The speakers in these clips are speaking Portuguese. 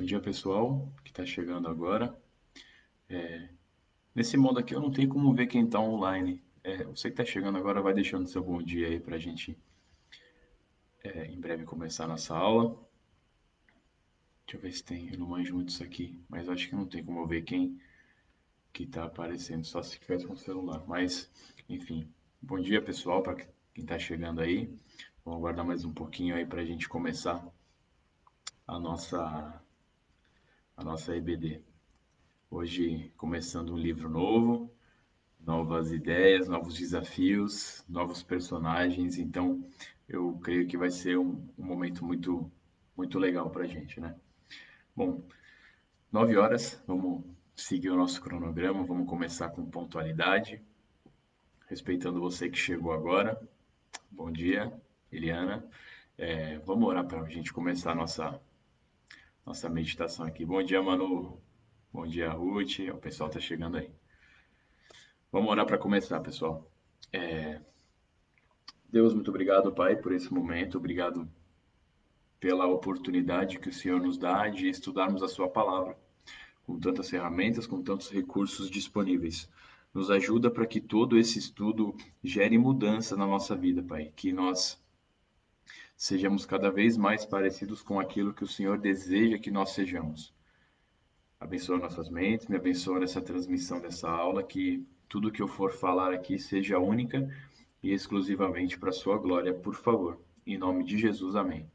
Bom dia, pessoal que está chegando agora. É, nesse modo aqui eu não tenho como ver quem está online. É, você que está chegando agora vai deixando seu bom dia aí para a gente é, em breve começar nossa aula. Deixa eu ver se tem, eu não manjo muito isso aqui, mas acho que não tem como ver quem que está aparecendo, só se tivesse com o celular. Mas, enfim, bom dia pessoal para quem está chegando aí. Vamos aguardar mais um pouquinho aí para a gente começar a nossa a nossa EBD. Hoje começando um livro novo, novas ideias, novos desafios, novos personagens. Então, eu creio que vai ser um, um momento muito muito legal para a gente, né? Bom, nove horas, vamos seguir o nosso cronograma, vamos começar com pontualidade, respeitando você que chegou agora. Bom dia, Eliana. É, vamos orar para a gente começar a nossa nossa meditação aqui. Bom dia, Manu. Bom dia, Ruth. O pessoal está chegando aí. Vamos orar para começar, pessoal. É... Deus, muito obrigado, Pai, por esse momento. Obrigado pela oportunidade que o Senhor nos dá de estudarmos a Sua palavra, com tantas ferramentas, com tantos recursos disponíveis. Nos ajuda para que todo esse estudo gere mudança na nossa vida, Pai. Que nós sejamos cada vez mais parecidos com aquilo que o Senhor deseja que nós sejamos. Abençoa nossas mentes, me abençoa nessa transmissão dessa aula, que tudo que eu for falar aqui seja única e exclusivamente para a sua glória, por favor. Em nome de Jesus, amém.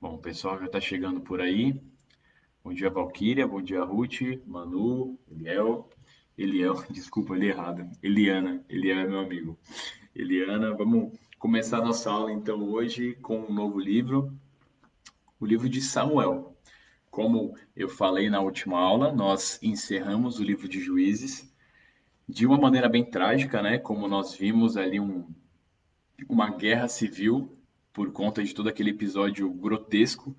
Bom, o pessoal já está chegando por aí. Bom dia, Valquíria. Bom dia, Ruth, Manu, Eliel. Eliel, desculpa, li errado. Eliana. Eliel é meu amigo. Eliana, vamos começar a nossa aula então hoje com um novo livro, o livro de Samuel. Como eu falei na última aula, nós encerramos o livro de Juízes de uma maneira bem trágica, né? Como nós vimos ali um, uma guerra civil por conta de todo aquele episódio grotesco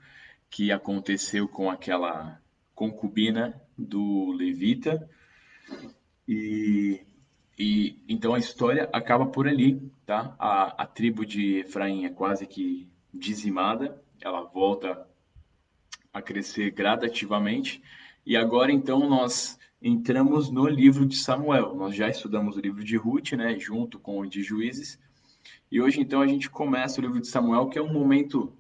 que aconteceu com aquela concubina do levita. E e então a história acaba por ali, tá? A, a tribo de Efraim é quase que dizimada, ela volta a crescer gradativamente. E agora então nós entramos no livro de Samuel. Nós já estudamos o livro de Ruth, né, junto com o de Juízes. E hoje então a gente começa o livro de Samuel, que é um momento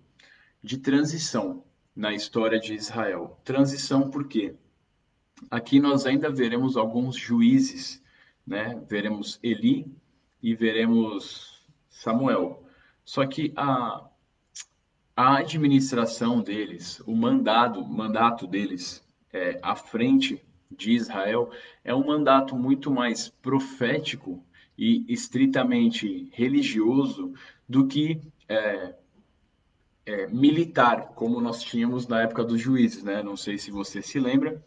de transição na história de Israel. Transição por quê? Aqui nós ainda veremos alguns juízes né? Veremos Eli e veremos Samuel. Só que a, a administração deles, o mandado, mandato deles é, à frente de Israel é um mandato muito mais profético e estritamente religioso do que é, é, militar, como nós tínhamos na época dos juízes, né? Não sei se você se lembra,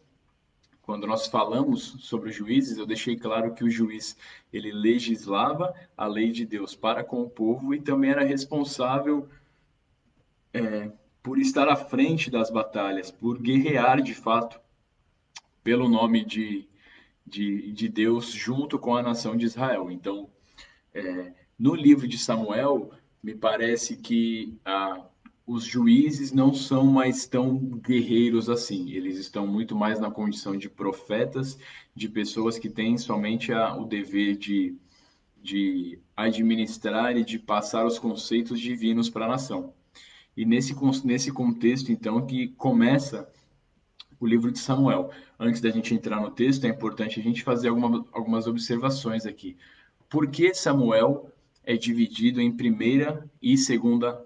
quando nós falamos sobre os juízes, eu deixei claro que o juiz ele legislava a lei de Deus para com o povo e também era responsável é, por estar à frente das batalhas, por guerrear de fato pelo nome de, de, de Deus junto com a nação de Israel. Então, é, no livro de Samuel, me parece que a, os juízes não são mais tão guerreiros assim. Eles estão muito mais na condição de profetas, de pessoas que têm somente a, o dever de, de administrar e de passar os conceitos divinos para a nação. E nesse, nesse contexto, então, que começa o livro de Samuel. Antes da gente entrar no texto, é importante a gente fazer alguma, algumas observações aqui. Por que Samuel é dividido em primeira e segunda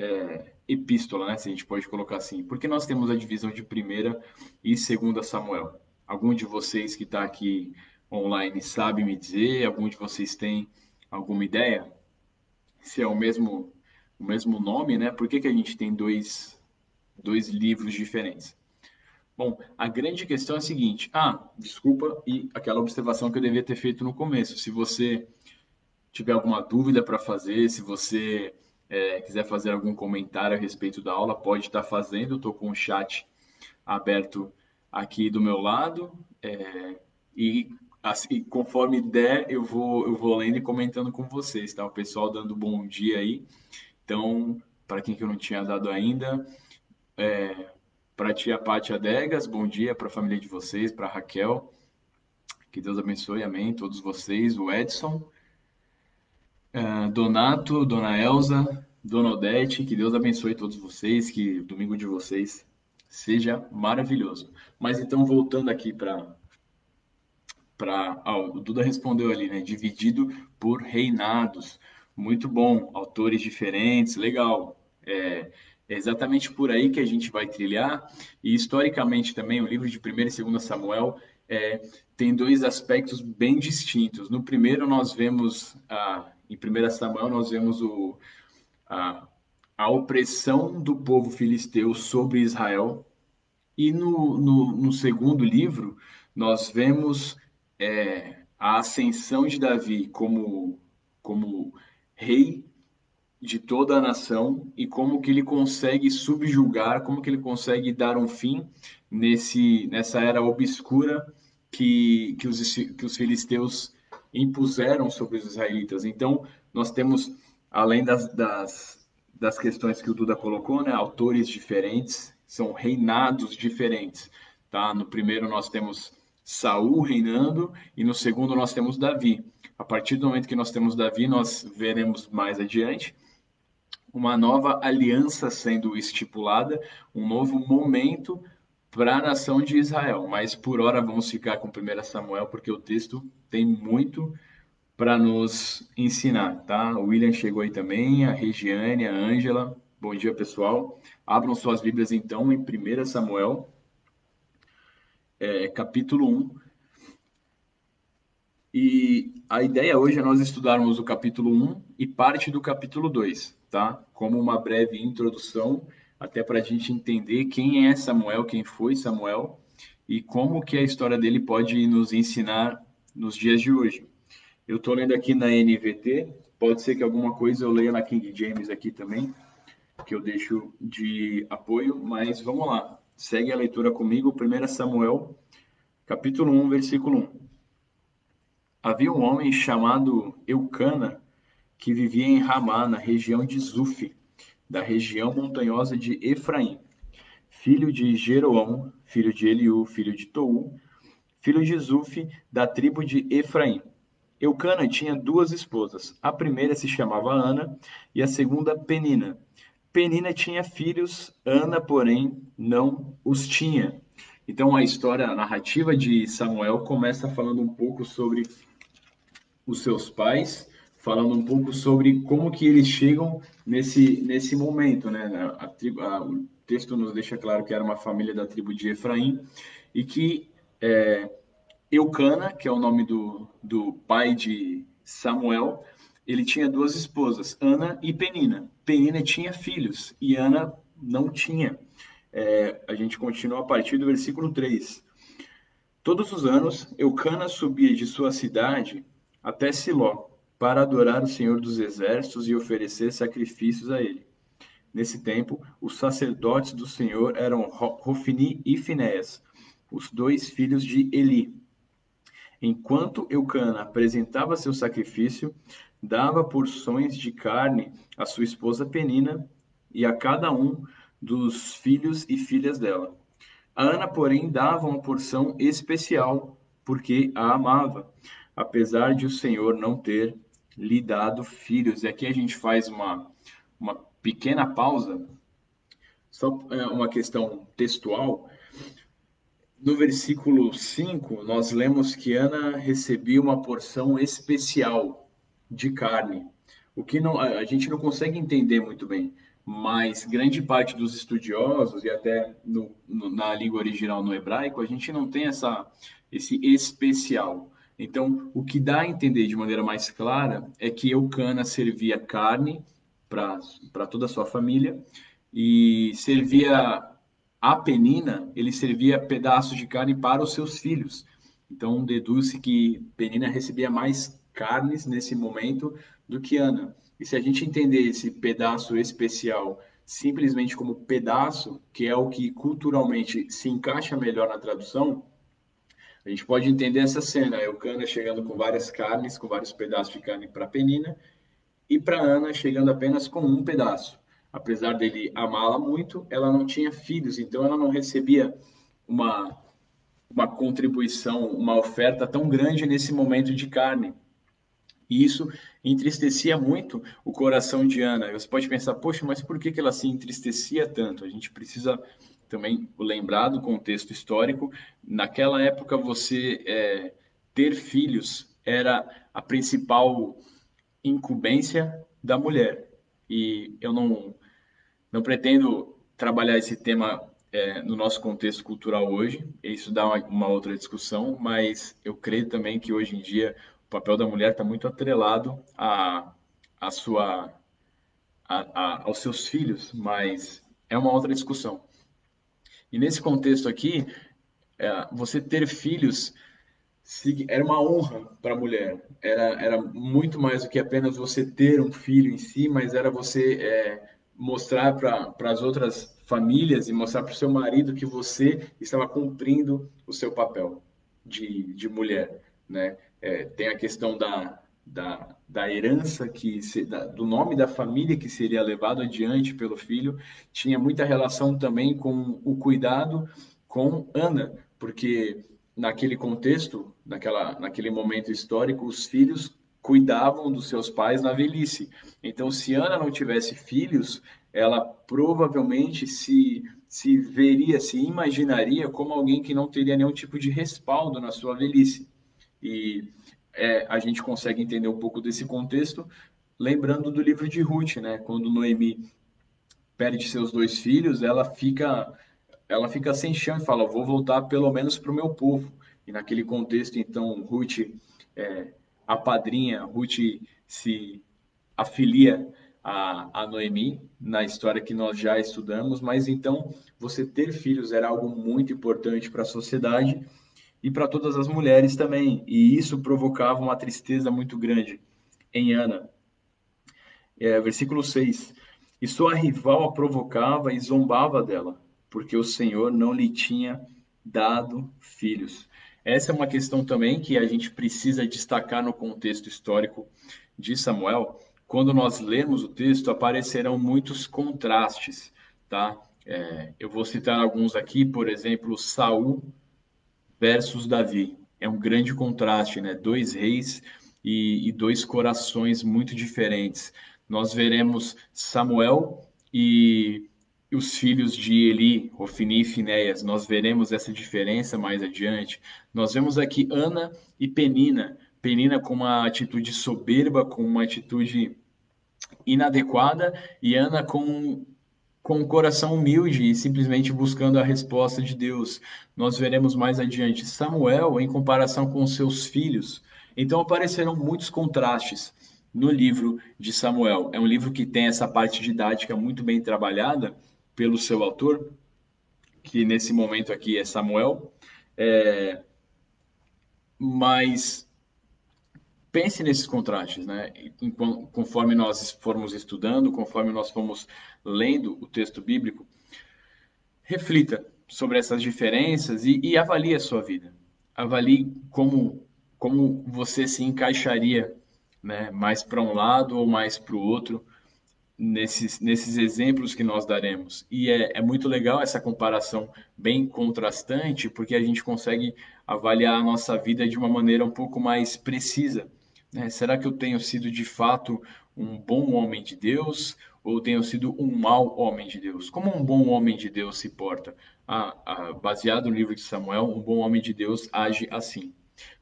é, epístola, né? Se a gente pode colocar assim. Porque nós temos a divisão de primeira e segunda Samuel. Algum de vocês que está aqui online sabe me dizer? Algum de vocês tem alguma ideia? Se é o mesmo o mesmo nome, né? Por que, que a gente tem dois, dois livros diferentes? Bom, a grande questão é a seguinte. Ah, desculpa, e aquela observação que eu devia ter feito no começo. Se você tiver alguma dúvida para fazer, se você é, quiser fazer algum comentário a respeito da aula, pode estar fazendo. Estou com o chat aberto aqui do meu lado. É, e assim, conforme der, eu vou, eu vou lendo e comentando com vocês, tá? O pessoal dando bom dia aí. Então, para quem que eu não tinha dado ainda, é, para a tia Pátia Adegas, bom dia para a família de vocês, para Raquel. Que Deus abençoe, amém, todos vocês. O Edson, uh, Donato, Dona Elza, Dona Odete, que Deus abençoe todos vocês, que o domingo de vocês seja maravilhoso. Mas então, voltando aqui para. Pra, ah, o Duda respondeu ali, né? Dividido por reinados. Muito bom. Autores diferentes, legal. É, é exatamente por aí que a gente vai trilhar. E historicamente também, o livro de 1 e 2 Samuel é, tem dois aspectos bem distintos. No primeiro, nós vemos, ah, em 1 Samuel, nós vemos o, a, a opressão do povo filisteu sobre Israel. E no, no, no segundo livro, nós vemos é, a ascensão de Davi como, como rei de toda a nação e como que ele consegue subjugar, como que ele consegue dar um fim nesse nessa era obscura que, que, os, que os filisteus impuseram sobre os israelitas. Então, nós temos, além das, das, das questões que o Duda colocou, né, autores diferentes, são reinados diferentes. Tá? No primeiro, nós temos Saul reinando e no segundo, nós temos Davi. A partir do momento que nós temos Davi, nós veremos mais adiante uma nova aliança sendo estipulada, um novo momento para a nação de Israel. Mas por hora vamos ficar com 1 Samuel, porque o texto tem muito para nos ensinar, tá? O William chegou aí também, a Regiane, a Ângela. Bom dia, pessoal. Abram suas Bíblias então em 1 Samuel, é, capítulo 1. E a ideia hoje é nós estudarmos o capítulo 1 e parte do capítulo 2 tá? Como uma breve introdução, até para a gente entender quem é Samuel, quem foi Samuel e como que a história dele pode nos ensinar nos dias de hoje. Eu estou lendo aqui na NVT, pode ser que alguma coisa eu leia na King James aqui também, que eu deixo de apoio, mas vamos lá. Segue a leitura comigo, 1 Samuel, capítulo 1, versículo 1. Havia um homem chamado Eucana, que vivia em Ramá, na região de Zuf, da região montanhosa de Efraim, filho de Jeroão, filho de Eliú, filho de Tou, filho de Zuf, da tribo de Efraim. Eucana tinha duas esposas. A primeira se chamava Ana e a segunda Penina. Penina tinha filhos, Ana, porém, não os tinha. Então a história, a narrativa de Samuel começa falando um pouco sobre os seus pais falando um pouco sobre como que eles chegam nesse, nesse momento, né? A, a, o texto nos deixa claro que era uma família da tribo de Efraim e que é, Eucana, que é o nome do, do pai de Samuel, ele tinha duas esposas, Ana e Penina. Penina tinha filhos e Ana não tinha. É, a gente continua a partir do versículo 3. Todos os anos, Eucana subia de sua cidade até Siló, para adorar o Senhor dos Exércitos e oferecer sacrifícios a ele. Nesse tempo, os sacerdotes do Senhor eram Rofini e Finéas, os dois filhos de Eli. Enquanto Eucana apresentava seu sacrifício, dava porções de carne à sua esposa Penina e a cada um dos filhos e filhas dela. A Ana, porém, dava uma porção especial, porque a amava, apesar de o Senhor não ter lhe dado filhos. E aqui a gente faz uma, uma pequena pausa, só é, uma questão textual. No versículo 5, nós lemos que Ana recebia uma porção especial de carne, o que não, a gente não consegue entender muito bem, mas grande parte dos estudiosos, e até no, no, na língua original no hebraico, a gente não tem essa, esse especial. Então, o que dá a entender de maneira mais clara é que Eucana servia carne para toda a sua família e servia a Penina, ele servia pedaços de carne para os seus filhos. Então, deduz-se que Penina recebia mais carnes nesse momento do que Ana. E se a gente entender esse pedaço especial simplesmente como pedaço, que é o que culturalmente se encaixa melhor na tradução, a gente pode entender essa cena, Eucana chegando com várias carnes, com vários pedaços de carne para Penina, e para Ana chegando apenas com um pedaço. apesar dele amá-la muito, ela não tinha filhos, então ela não recebia uma, uma contribuição, uma oferta tão grande nesse momento de carne. E isso entristecia muito o coração de Ana. Você pode pensar, poxa, mas por que, que ela se entristecia tanto? A gente precisa também lembrar do contexto histórico. Naquela época, você é, ter filhos era a principal incumbência da mulher. E eu não, não pretendo trabalhar esse tema é, no nosso contexto cultural hoje, isso dá uma, uma, outra discussão, mas eu creio também que hoje em dia o papel da mulher está muito atrelado a, a sua, a, a, aos seus filhos, mas é uma outra discussão. E nesse contexto aqui, é, você ter filhos era uma honra para a mulher. Era, era muito mais do que apenas você ter um filho em si, mas era você é, mostrar para as outras famílias e mostrar para o seu marido que você estava cumprindo o seu papel de, de mulher. Né? É, tem a questão da, da, da herança, que se, da, do nome da família que seria levado adiante pelo filho, tinha muita relação também com o cuidado com Ana, porque naquele contexto, naquela, naquele momento histórico, os filhos cuidavam dos seus pais na velhice. Então, se Ana não tivesse filhos, ela provavelmente se, se veria, se imaginaria como alguém que não teria nenhum tipo de respaldo na sua velhice. E é, a gente consegue entender um pouco desse contexto lembrando do livro de Ruth, né? Quando Noemi perde seus dois filhos, ela fica ela fica sem chão e fala: vou voltar pelo menos para o meu povo. E naquele contexto, então, Ruth, é, a padrinha, Ruth se afilia a, a Noemi, na história que nós já estudamos, mas então você ter filhos era algo muito importante para a sociedade e para todas as mulheres também, e isso provocava uma tristeza muito grande em Ana. É, versículo 6: E sua rival a provocava e zombava dela, porque o Senhor não lhe tinha dado filhos. Essa é uma questão também que a gente precisa destacar no contexto histórico de Samuel, quando nós lermos o texto, aparecerão muitos contrastes, tá? É, eu vou citar alguns aqui, por exemplo, Saul versus Davi. É um grande contraste, né? Dois reis e, e dois corações muito diferentes. Nós veremos Samuel e os filhos de Eli, Ofni e Finéias. Nós veremos essa diferença mais adiante. Nós vemos aqui Ana e Penina. Penina com uma atitude soberba, com uma atitude inadequada e Ana com com um coração humilde e simplesmente buscando a resposta de Deus. Nós veremos mais adiante Samuel em comparação com seus filhos. Então aparecerão muitos contrastes no livro de Samuel. É um livro que tem essa parte didática muito bem trabalhada pelo seu autor, que nesse momento aqui é Samuel. É... Mas pense nesses contrastes, né? conforme nós formos estudando, conforme nós formos lendo o texto bíblico, reflita sobre essas diferenças e, e avalie a sua vida. Avalie como, como você se encaixaria né? mais para um lado ou mais para o outro nesses, nesses exemplos que nós daremos. E é, é muito legal essa comparação bem contrastante, porque a gente consegue avaliar a nossa vida de uma maneira um pouco mais precisa né? Será que eu tenho sido de fato um bom homem de Deus ou tenho sido um mau homem de Deus? Como um bom homem de Deus se porta? Ah, ah, baseado no livro de Samuel, um bom homem de Deus age assim.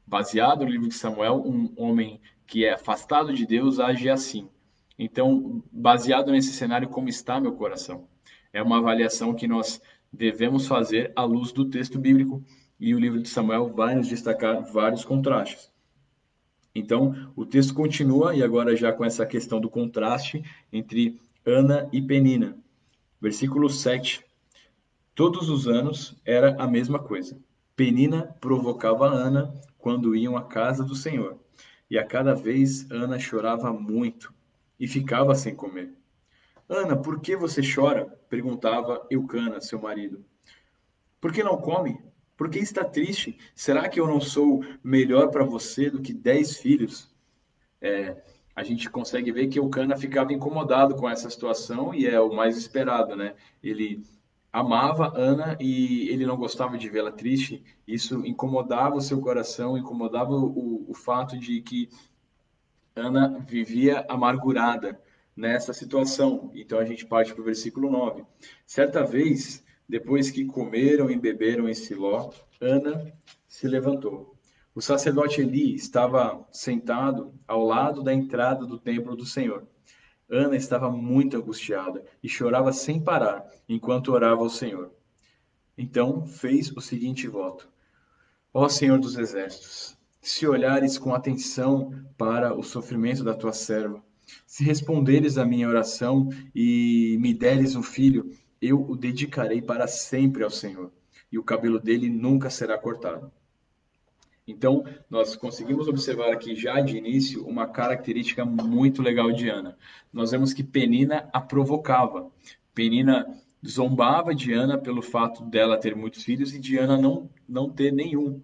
Baseado no livro de Samuel, um homem que é afastado de Deus age assim. Então, baseado nesse cenário, como está meu coração? É uma avaliação que nós devemos fazer à luz do texto bíblico e o livro de Samuel vai nos destacar vários contrastes. Então, o texto continua, e agora já com essa questão do contraste entre Ana e Penina. Versículo 7. Todos os anos era a mesma coisa. Penina provocava Ana quando iam à casa do Senhor. E a cada vez Ana chorava muito e ficava sem comer. Ana, por que você chora? perguntava Eucana, seu marido. Por que não come? Por que está triste? Será que eu não sou melhor para você do que dez filhos? É, a gente consegue ver que o Cana ficava incomodado com essa situação e é o mais esperado, né? Ele amava Ana e ele não gostava de vê-la triste. Isso incomodava o seu coração, incomodava o, o fato de que Ana vivia amargurada nessa situação. Então a gente parte para o versículo 9. Certa vez, depois que comeram e beberam em Siló, Ana se levantou. O sacerdote Eli estava sentado ao lado da entrada do templo do Senhor. Ana estava muito angustiada e chorava sem parar enquanto orava ao Senhor. Então fez o seguinte voto: Ó Senhor dos exércitos, se olhares com atenção para o sofrimento da tua serva, se responderes à minha oração e me deres um filho, eu o dedicarei para sempre ao Senhor, e o cabelo dele nunca será cortado. Então, nós conseguimos observar aqui já de início uma característica muito legal de Ana. Nós vemos que Penina a provocava. Penina zombava de Ana pelo fato dela ter muitos filhos e de Ana não, não ter nenhum.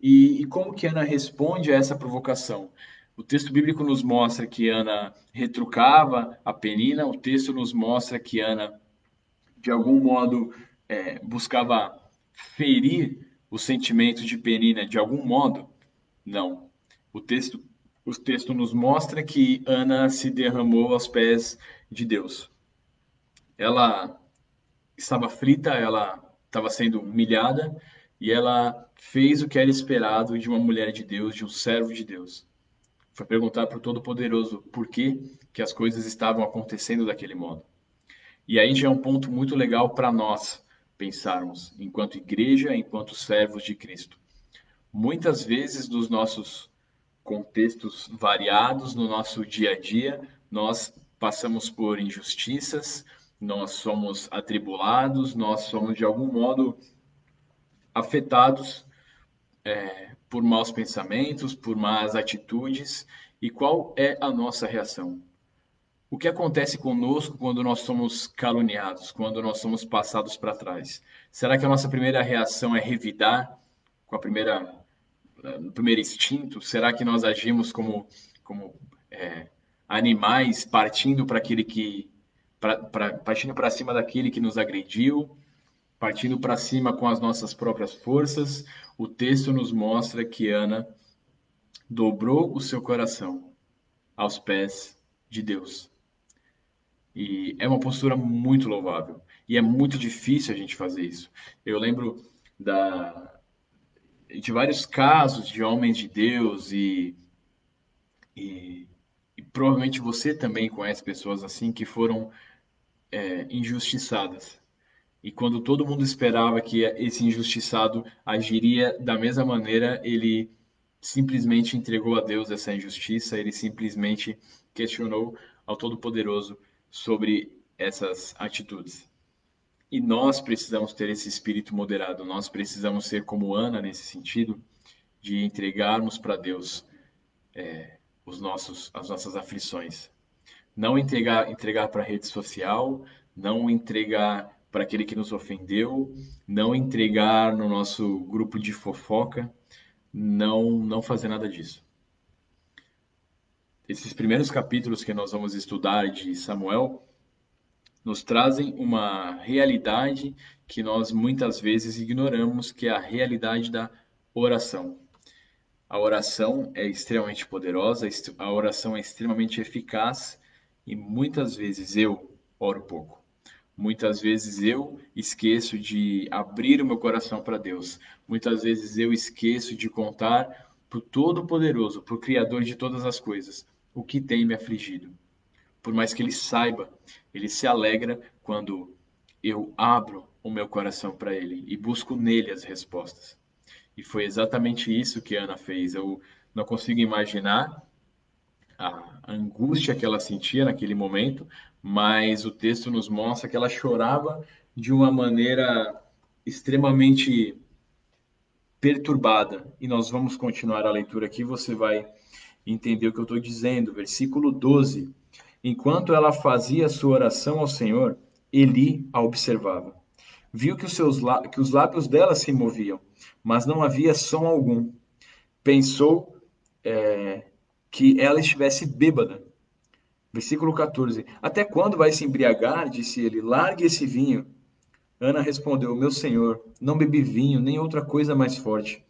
E, e como que Ana responde a essa provocação? O texto bíblico nos mostra que Ana retrucava a Penina, o texto nos mostra que Ana, de algum modo, é, buscava ferir o sentimento de Penina de algum modo? Não. O texto, o texto nos mostra que Ana se derramou aos pés de Deus. Ela estava frita, ela estava sendo humilhada e ela fez o que era esperado de uma mulher de Deus, de um servo de Deus. Foi perguntar para o Todo-Poderoso por que, que as coisas estavam acontecendo daquele modo. E aí já é um ponto muito legal para nós, pensarmos enquanto igreja, enquanto servos de Cristo. Muitas vezes nos nossos contextos variados, no nosso dia a dia, nós passamos por injustiças, nós somos atribulados, nós somos de algum modo afetados é, por maus pensamentos, por más atitudes. E qual é a nossa reação? O que acontece conosco quando nós somos caluniados, quando nós somos passados para trás? Será que a nossa primeira reação é revidar com a primeira, eh, o primeiro instinto? Será que nós agimos como, como é, animais partindo para aquele que pra, pra, partindo para cima daquele que nos agrediu, partindo para cima com as nossas próprias forças? O texto nos mostra que Ana dobrou o seu coração aos pés de Deus. E é uma postura muito louvável. E é muito difícil a gente fazer isso. Eu lembro da, de vários casos de homens de Deus e, e, e provavelmente você também conhece pessoas assim que foram é, injustiçadas. E quando todo mundo esperava que esse injustiçado agiria da mesma maneira, ele simplesmente entregou a Deus essa injustiça, ele simplesmente questionou ao Todo-Poderoso sobre essas atitudes. E nós precisamos ter esse espírito moderado, nós precisamos ser como Ana nesse sentido, de entregarmos para Deus é, os nossos, as nossas aflições. Não entregar, entregar para a rede social, não entregar para aquele que nos ofendeu, não entregar no nosso grupo de fofoca, não, não fazer nada disso esses primeiros capítulos que nós vamos estudar de Samuel nos trazem uma realidade que nós muitas vezes ignoramos, que é a realidade da oração. A oração é extremamente poderosa, a oração é extremamente eficaz e muitas vezes eu oro pouco. Muitas vezes eu esqueço de abrir o meu coração para Deus. Muitas vezes eu esqueço de contar para o Todo-Poderoso, para o Criador de todas as coisas, o que tem me afligido. Por mais que ele saiba, ele se alegra quando eu abro o meu coração para ele e busco nele as respostas. E foi exatamente isso que Ana fez. Eu não consigo imaginar a angústia que ela sentia naquele momento, mas o texto nos mostra que ela chorava de uma maneira extremamente perturbada. E nós vamos continuar a leitura aqui, você vai entender o que eu estou dizendo. Versículo 12. Enquanto ela fazia sua oração ao Senhor, Eli a observava. Viu que os, seus, que os lábios dela se moviam, mas não havia som algum. Pensou é, que ela estivesse bêbada. Versículo 14. Até quando vai se embriagar? Disse ele. Largue esse vinho. Ana respondeu: Meu senhor, não bebi vinho, nem outra coisa mais forte.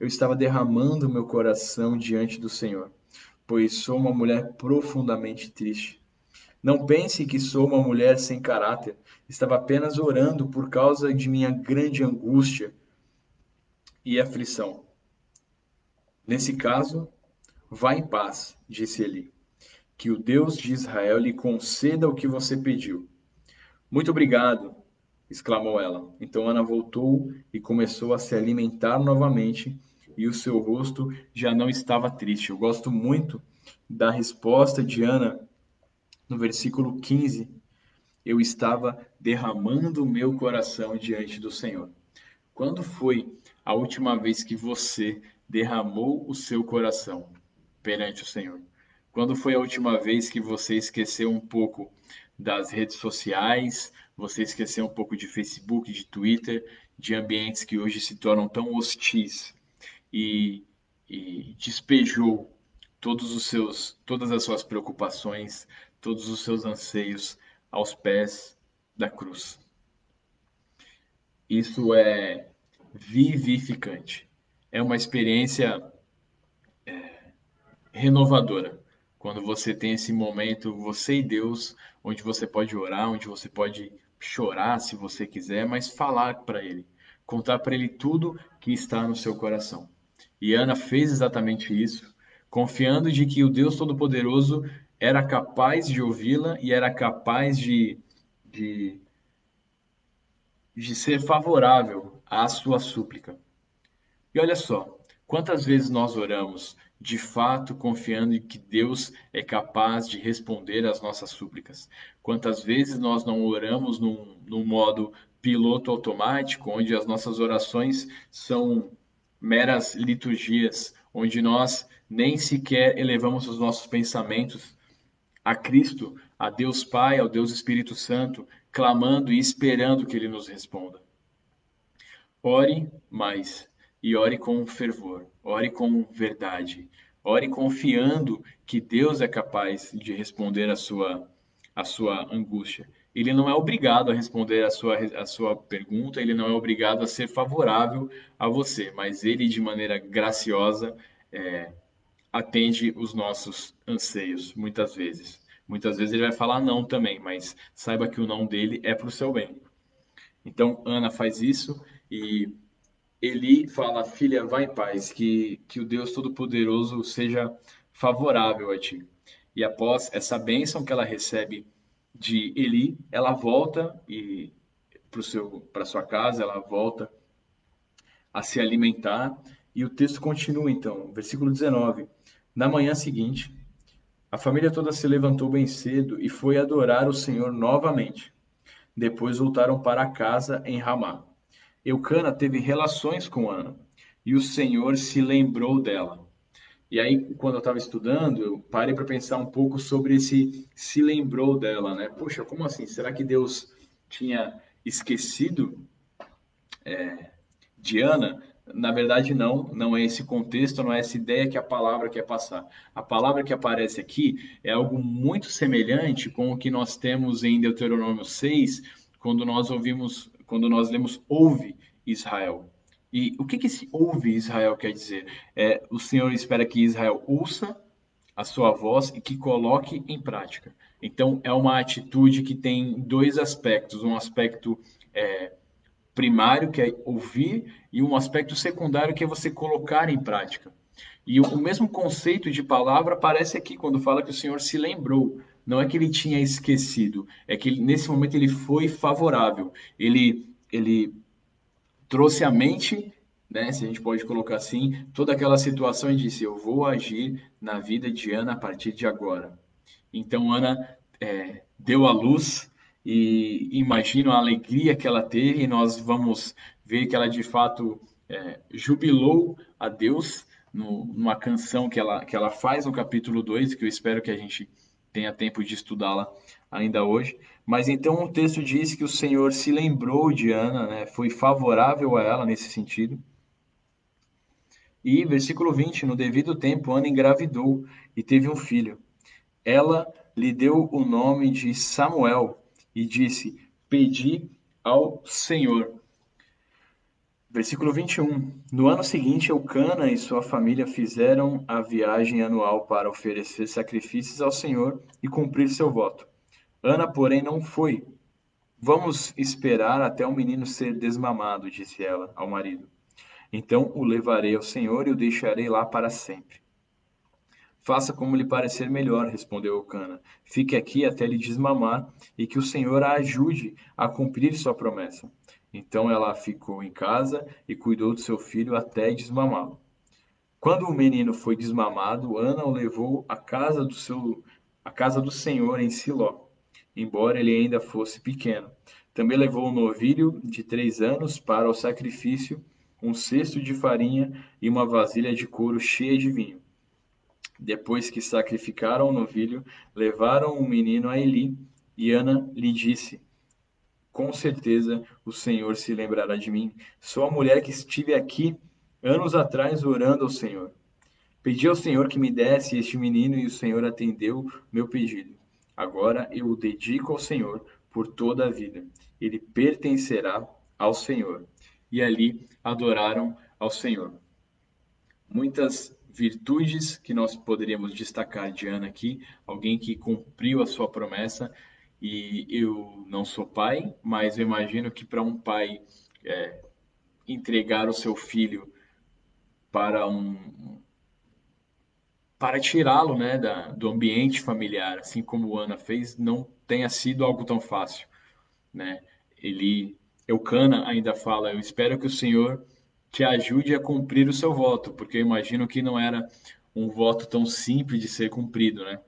Eu estava derramando meu coração diante do Senhor, pois sou uma mulher profundamente triste. Não pense que sou uma mulher sem caráter. Estava apenas orando por causa de minha grande angústia e aflição. Nesse caso, vá em paz, disse ele. Que o Deus de Israel lhe conceda o que você pediu. Muito obrigado, exclamou ela. Então Ana voltou e começou a se alimentar novamente, e o seu rosto já não estava triste. Eu gosto muito da resposta de Ana no versículo 15. Eu estava derramando o meu coração diante do Senhor. Quando foi a última vez que você derramou o seu coração perante o Senhor? Quando foi a última vez que você esqueceu um pouco das redes sociais, você esqueceu um pouco de Facebook, de Twitter, de ambientes que hoje se tornam tão hostis e, e despejou todos os seus, todas as suas preocupações, todos os seus anseios aos pés da cruz. Isso é vivificante. É uma experiência é, renovadora. Quando você tem esse momento, você e Deus, onde você pode orar, onde você pode chorar se você quiser, mas falar para Ele, contar para Ele tudo que está no seu coração. E Ana fez exatamente isso, confiando de que o Deus Todo-Poderoso era capaz de ouvi-la e era capaz de, de, de ser favorável à sua súplica. E olha só, quantas vezes nós oramos de fato confiando em que Deus é capaz de responder às nossas súplicas. Quantas vezes nós não oramos num, num modo piloto automático, onde as nossas orações são meras liturgias, onde nós nem sequer elevamos os nossos pensamentos a Cristo, a Deus Pai, ao Deus Espírito Santo, clamando e esperando que Ele nos responda. Ore mais e ore com fervor, ore com verdade, ore confiando que Deus é capaz de responder a sua, a sua angústia. Ele não é obrigado a responder a sua, a sua pergunta, ele não é obrigado a ser favorável a você, mas ele, de maneira graciosa, é, atende os nossos anseios, muitas vezes. Muitas vezes ele vai falar não também, mas saiba que o não dele é para o seu bem. Então, Ana faz isso e Eli fala, filha, vai em paz, que, que o Deus Todo-Poderoso seja favorável a ti. E após essa bênção que ela recebe de Eli, ela volta e para sua casa, ela volta a se alimentar. E o texto continua então, versículo 19. Na manhã seguinte, a família toda se levantou bem cedo e foi adorar o Senhor novamente. Depois voltaram para casa em Ramá. Eucana teve relações com Ana e o Senhor se lembrou dela. E aí, quando eu estava estudando, eu parei para pensar um pouco sobre esse se lembrou dela, né? Poxa, como assim? Será que Deus tinha esquecido é, de Ana? Na verdade, não, não é esse contexto, não é essa ideia que a palavra quer passar. A palavra que aparece aqui é algo muito semelhante com o que nós temos em Deuteronômio 6, quando nós ouvimos quando nós lemos ouve Israel. E o que, que esse ouve Israel quer dizer? É, o Senhor espera que Israel ouça a sua voz e que coloque em prática. Então, é uma atitude que tem dois aspectos: um aspecto é, primário, que é ouvir, e um aspecto secundário, que é você colocar em prática. E o, o mesmo conceito de palavra aparece aqui quando fala que o Senhor se lembrou. Não é que ele tinha esquecido, é que ele, nesse momento ele foi favorável. Ele, ele trouxe à mente, né, se a gente pode colocar assim, toda aquela situação e disse: Eu vou agir na vida de Ana a partir de agora. Então Ana é, deu a luz e imagino a alegria que ela teve, e nós vamos ver que ela de fato é, jubilou a Deus no, numa canção que ela, que ela faz no capítulo 2, que eu espero que a gente tenha tempo de estudá-la ainda hoje. Mas então o texto diz que o Senhor se lembrou de Ana, né? foi favorável a ela nesse sentido. E, versículo 20, no devido tempo, Ana engravidou e teve um filho. Ela lhe deu o nome de Samuel e disse: Pedi ao Senhor. Versículo 21. No ano seguinte, Eucana e sua família fizeram a viagem anual para oferecer sacrifícios ao Senhor e cumprir seu voto. Ana, porém, não foi. Vamos esperar até o menino ser desmamado, disse ela ao marido. Então o levarei ao Senhor e o deixarei lá para sempre. Faça como lhe parecer melhor, respondeu Eucana. Fique aqui até lhe desmamar e que o Senhor a ajude a cumprir sua promessa. Então ela ficou em casa e cuidou do seu filho até desmamá-lo. Quando o menino foi desmamado, Ana o levou à casa do seu à casa do Senhor em Siló, embora ele ainda fosse pequeno. Também levou um novilho de três anos para o sacrifício, um cesto de farinha e uma vasilha de couro cheia de vinho. Depois que sacrificaram o novilho, levaram o menino a Eli, e Ana lhe disse: com certeza o Senhor se lembrará de mim. Sou a mulher que estive aqui anos atrás orando ao Senhor. Pedi ao Senhor que me desse este menino e o Senhor atendeu meu pedido. Agora eu o dedico ao Senhor por toda a vida. Ele pertencerá ao Senhor. E ali adoraram ao Senhor. Muitas virtudes que nós poderíamos destacar de Ana aqui, alguém que cumpriu a sua promessa, e eu não sou pai, mas eu imagino que para um pai é, entregar o seu filho para um para tirá-lo né, da, do ambiente familiar, assim como Ana fez, não tenha sido algo tão fácil. Né? Ele, Eucana ainda fala, eu espero que o Senhor te ajude a cumprir o seu voto, porque eu imagino que não era um voto tão simples de ser cumprido, né?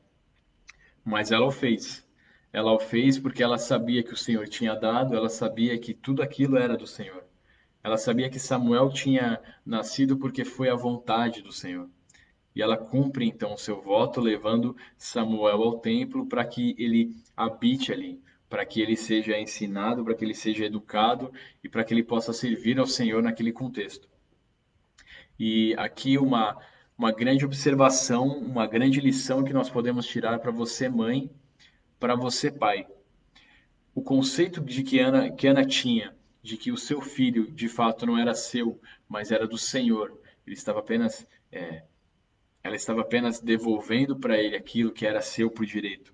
Mas ela o fez. Ela o fez porque ela sabia que o Senhor tinha dado, ela sabia que tudo aquilo era do Senhor. Ela sabia que Samuel tinha nascido porque foi a vontade do Senhor. E ela cumpre então o seu voto, levando Samuel ao templo para que ele habite ali, para que ele seja ensinado, para que ele seja educado e para que ele possa servir ao Senhor naquele contexto. E aqui uma, uma grande observação, uma grande lição que nós podemos tirar para você, mãe, para você, pai. O conceito de que Ana, que Ana tinha de que o seu filho de fato não era seu, mas era do Senhor. Ele estava apenas, é, ela estava apenas devolvendo para ele aquilo que era seu por direito.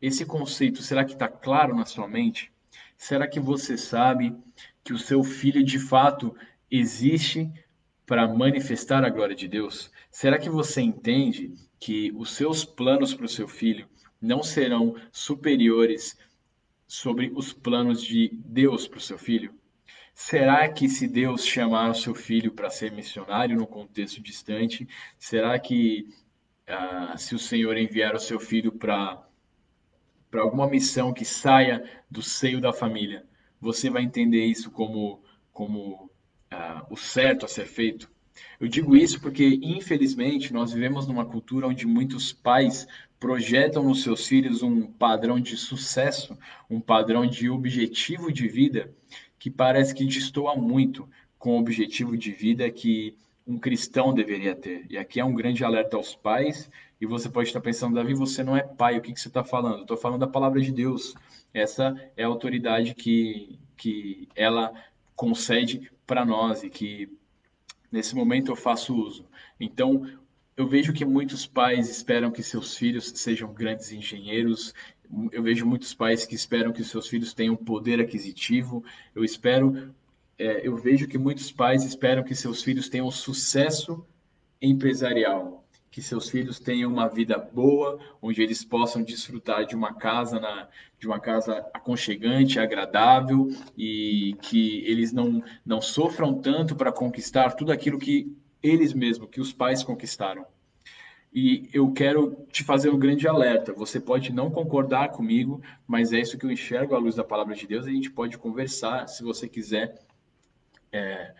Esse conceito, será que está claro na sua mente? Será que você sabe que o seu filho de fato existe para manifestar a glória de Deus? Será que você entende que os seus planos para o seu filho não serão superiores sobre os planos de Deus para o seu filho? Será que se Deus chamar o seu filho para ser missionário no contexto distante, será que uh, se o Senhor enviar o seu filho para para alguma missão que saia do seio da família, você vai entender isso como como uh, o certo a ser feito? Eu digo isso porque, infelizmente, nós vivemos numa cultura onde muitos pais projetam nos seus filhos um padrão de sucesso, um padrão de objetivo de vida que parece que destoa muito com o objetivo de vida que um cristão deveria ter. E aqui é um grande alerta aos pais. E você pode estar pensando, Davi, você não é pai, o que, que você está falando? Estou falando da palavra de Deus. Essa é a autoridade que, que ela concede para nós e que nesse momento eu faço uso. Então, eu vejo que muitos pais esperam que seus filhos sejam grandes engenheiros. Eu vejo muitos pais que esperam que seus filhos tenham poder aquisitivo. Eu espero, é, eu vejo que muitos pais esperam que seus filhos tenham sucesso empresarial, que seus filhos tenham uma vida boa, onde eles possam desfrutar de uma casa na, de uma casa aconchegante, agradável e que eles não não sofram tanto para conquistar tudo aquilo que eles mesmos, que os pais conquistaram. E eu quero te fazer um grande alerta. Você pode não concordar comigo, mas é isso que eu enxergo à luz da palavra de Deus. A gente pode conversar, se você quiser, é,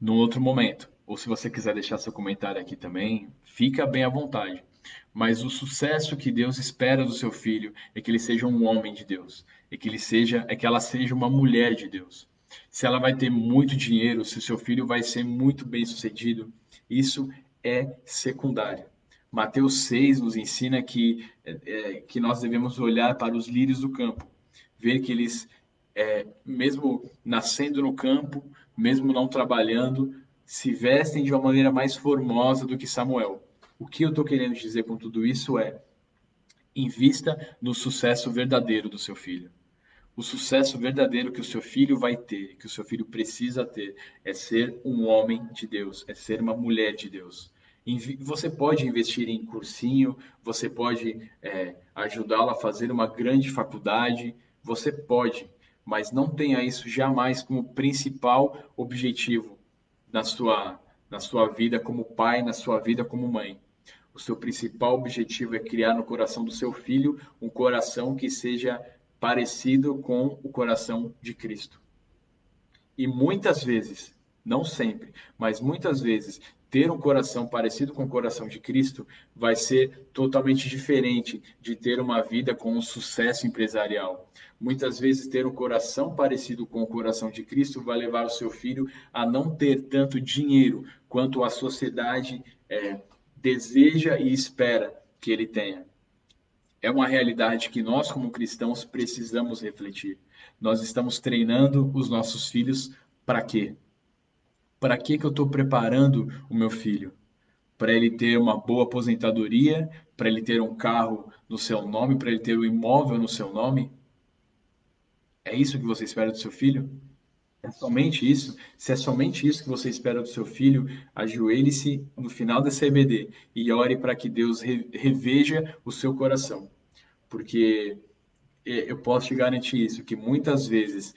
num outro momento. Ou se você quiser deixar seu comentário aqui também, fica bem à vontade. Mas o sucesso que Deus espera do seu filho é que ele seja um homem de Deus, é que ele seja, é que ela seja uma mulher de Deus. Se ela vai ter muito dinheiro, se o seu filho vai ser muito bem sucedido. Isso é secundário. Mateus 6 nos ensina que, é, que nós devemos olhar para os lírios do campo, ver que eles, é, mesmo nascendo no campo, mesmo não trabalhando, se vestem de uma maneira mais formosa do que Samuel. O que eu estou querendo dizer com tudo isso é: invista no sucesso verdadeiro do seu filho. O sucesso verdadeiro que o seu filho vai ter, que o seu filho precisa ter, é ser um homem de Deus, é ser uma mulher de Deus. Você pode investir em cursinho, você pode é, ajudá-lo a fazer uma grande faculdade, você pode, mas não tenha isso jamais como principal objetivo na sua, na sua vida como pai, na sua vida como mãe. O seu principal objetivo é criar no coração do seu filho um coração que seja parecido com o coração de Cristo. E muitas vezes, não sempre, mas muitas vezes, ter um coração parecido com o coração de Cristo vai ser totalmente diferente de ter uma vida com um sucesso empresarial. Muitas vezes, ter um coração parecido com o coração de Cristo vai levar o seu filho a não ter tanto dinheiro quanto a sociedade é, deseja e espera que ele tenha é uma realidade que nós, como cristãos, precisamos refletir. Nós estamos treinando os nossos filhos para quê? Para que, que eu estou preparando o meu filho? Para ele ter uma boa aposentadoria? Para ele ter um carro no seu nome? Para ele ter um imóvel no seu nome? É isso que você espera do seu filho? É somente isso? Se é somente isso que você espera do seu filho, ajoelhe-se no final da CBD e ore para que Deus reveja o seu coração. Porque eu posso te garantir isso, que muitas vezes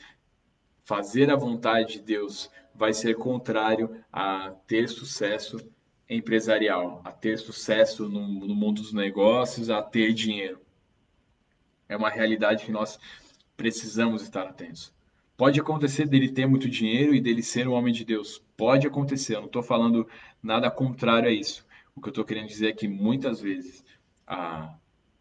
fazer a vontade de Deus vai ser contrário a ter sucesso empresarial, a ter sucesso no, no mundo dos negócios, a ter dinheiro. É uma realidade que nós precisamos estar atentos. Pode acontecer dele ter muito dinheiro e dele ser um homem de Deus. Pode acontecer. Eu não estou falando nada contrário a isso. O que eu estou querendo dizer é que muitas vezes a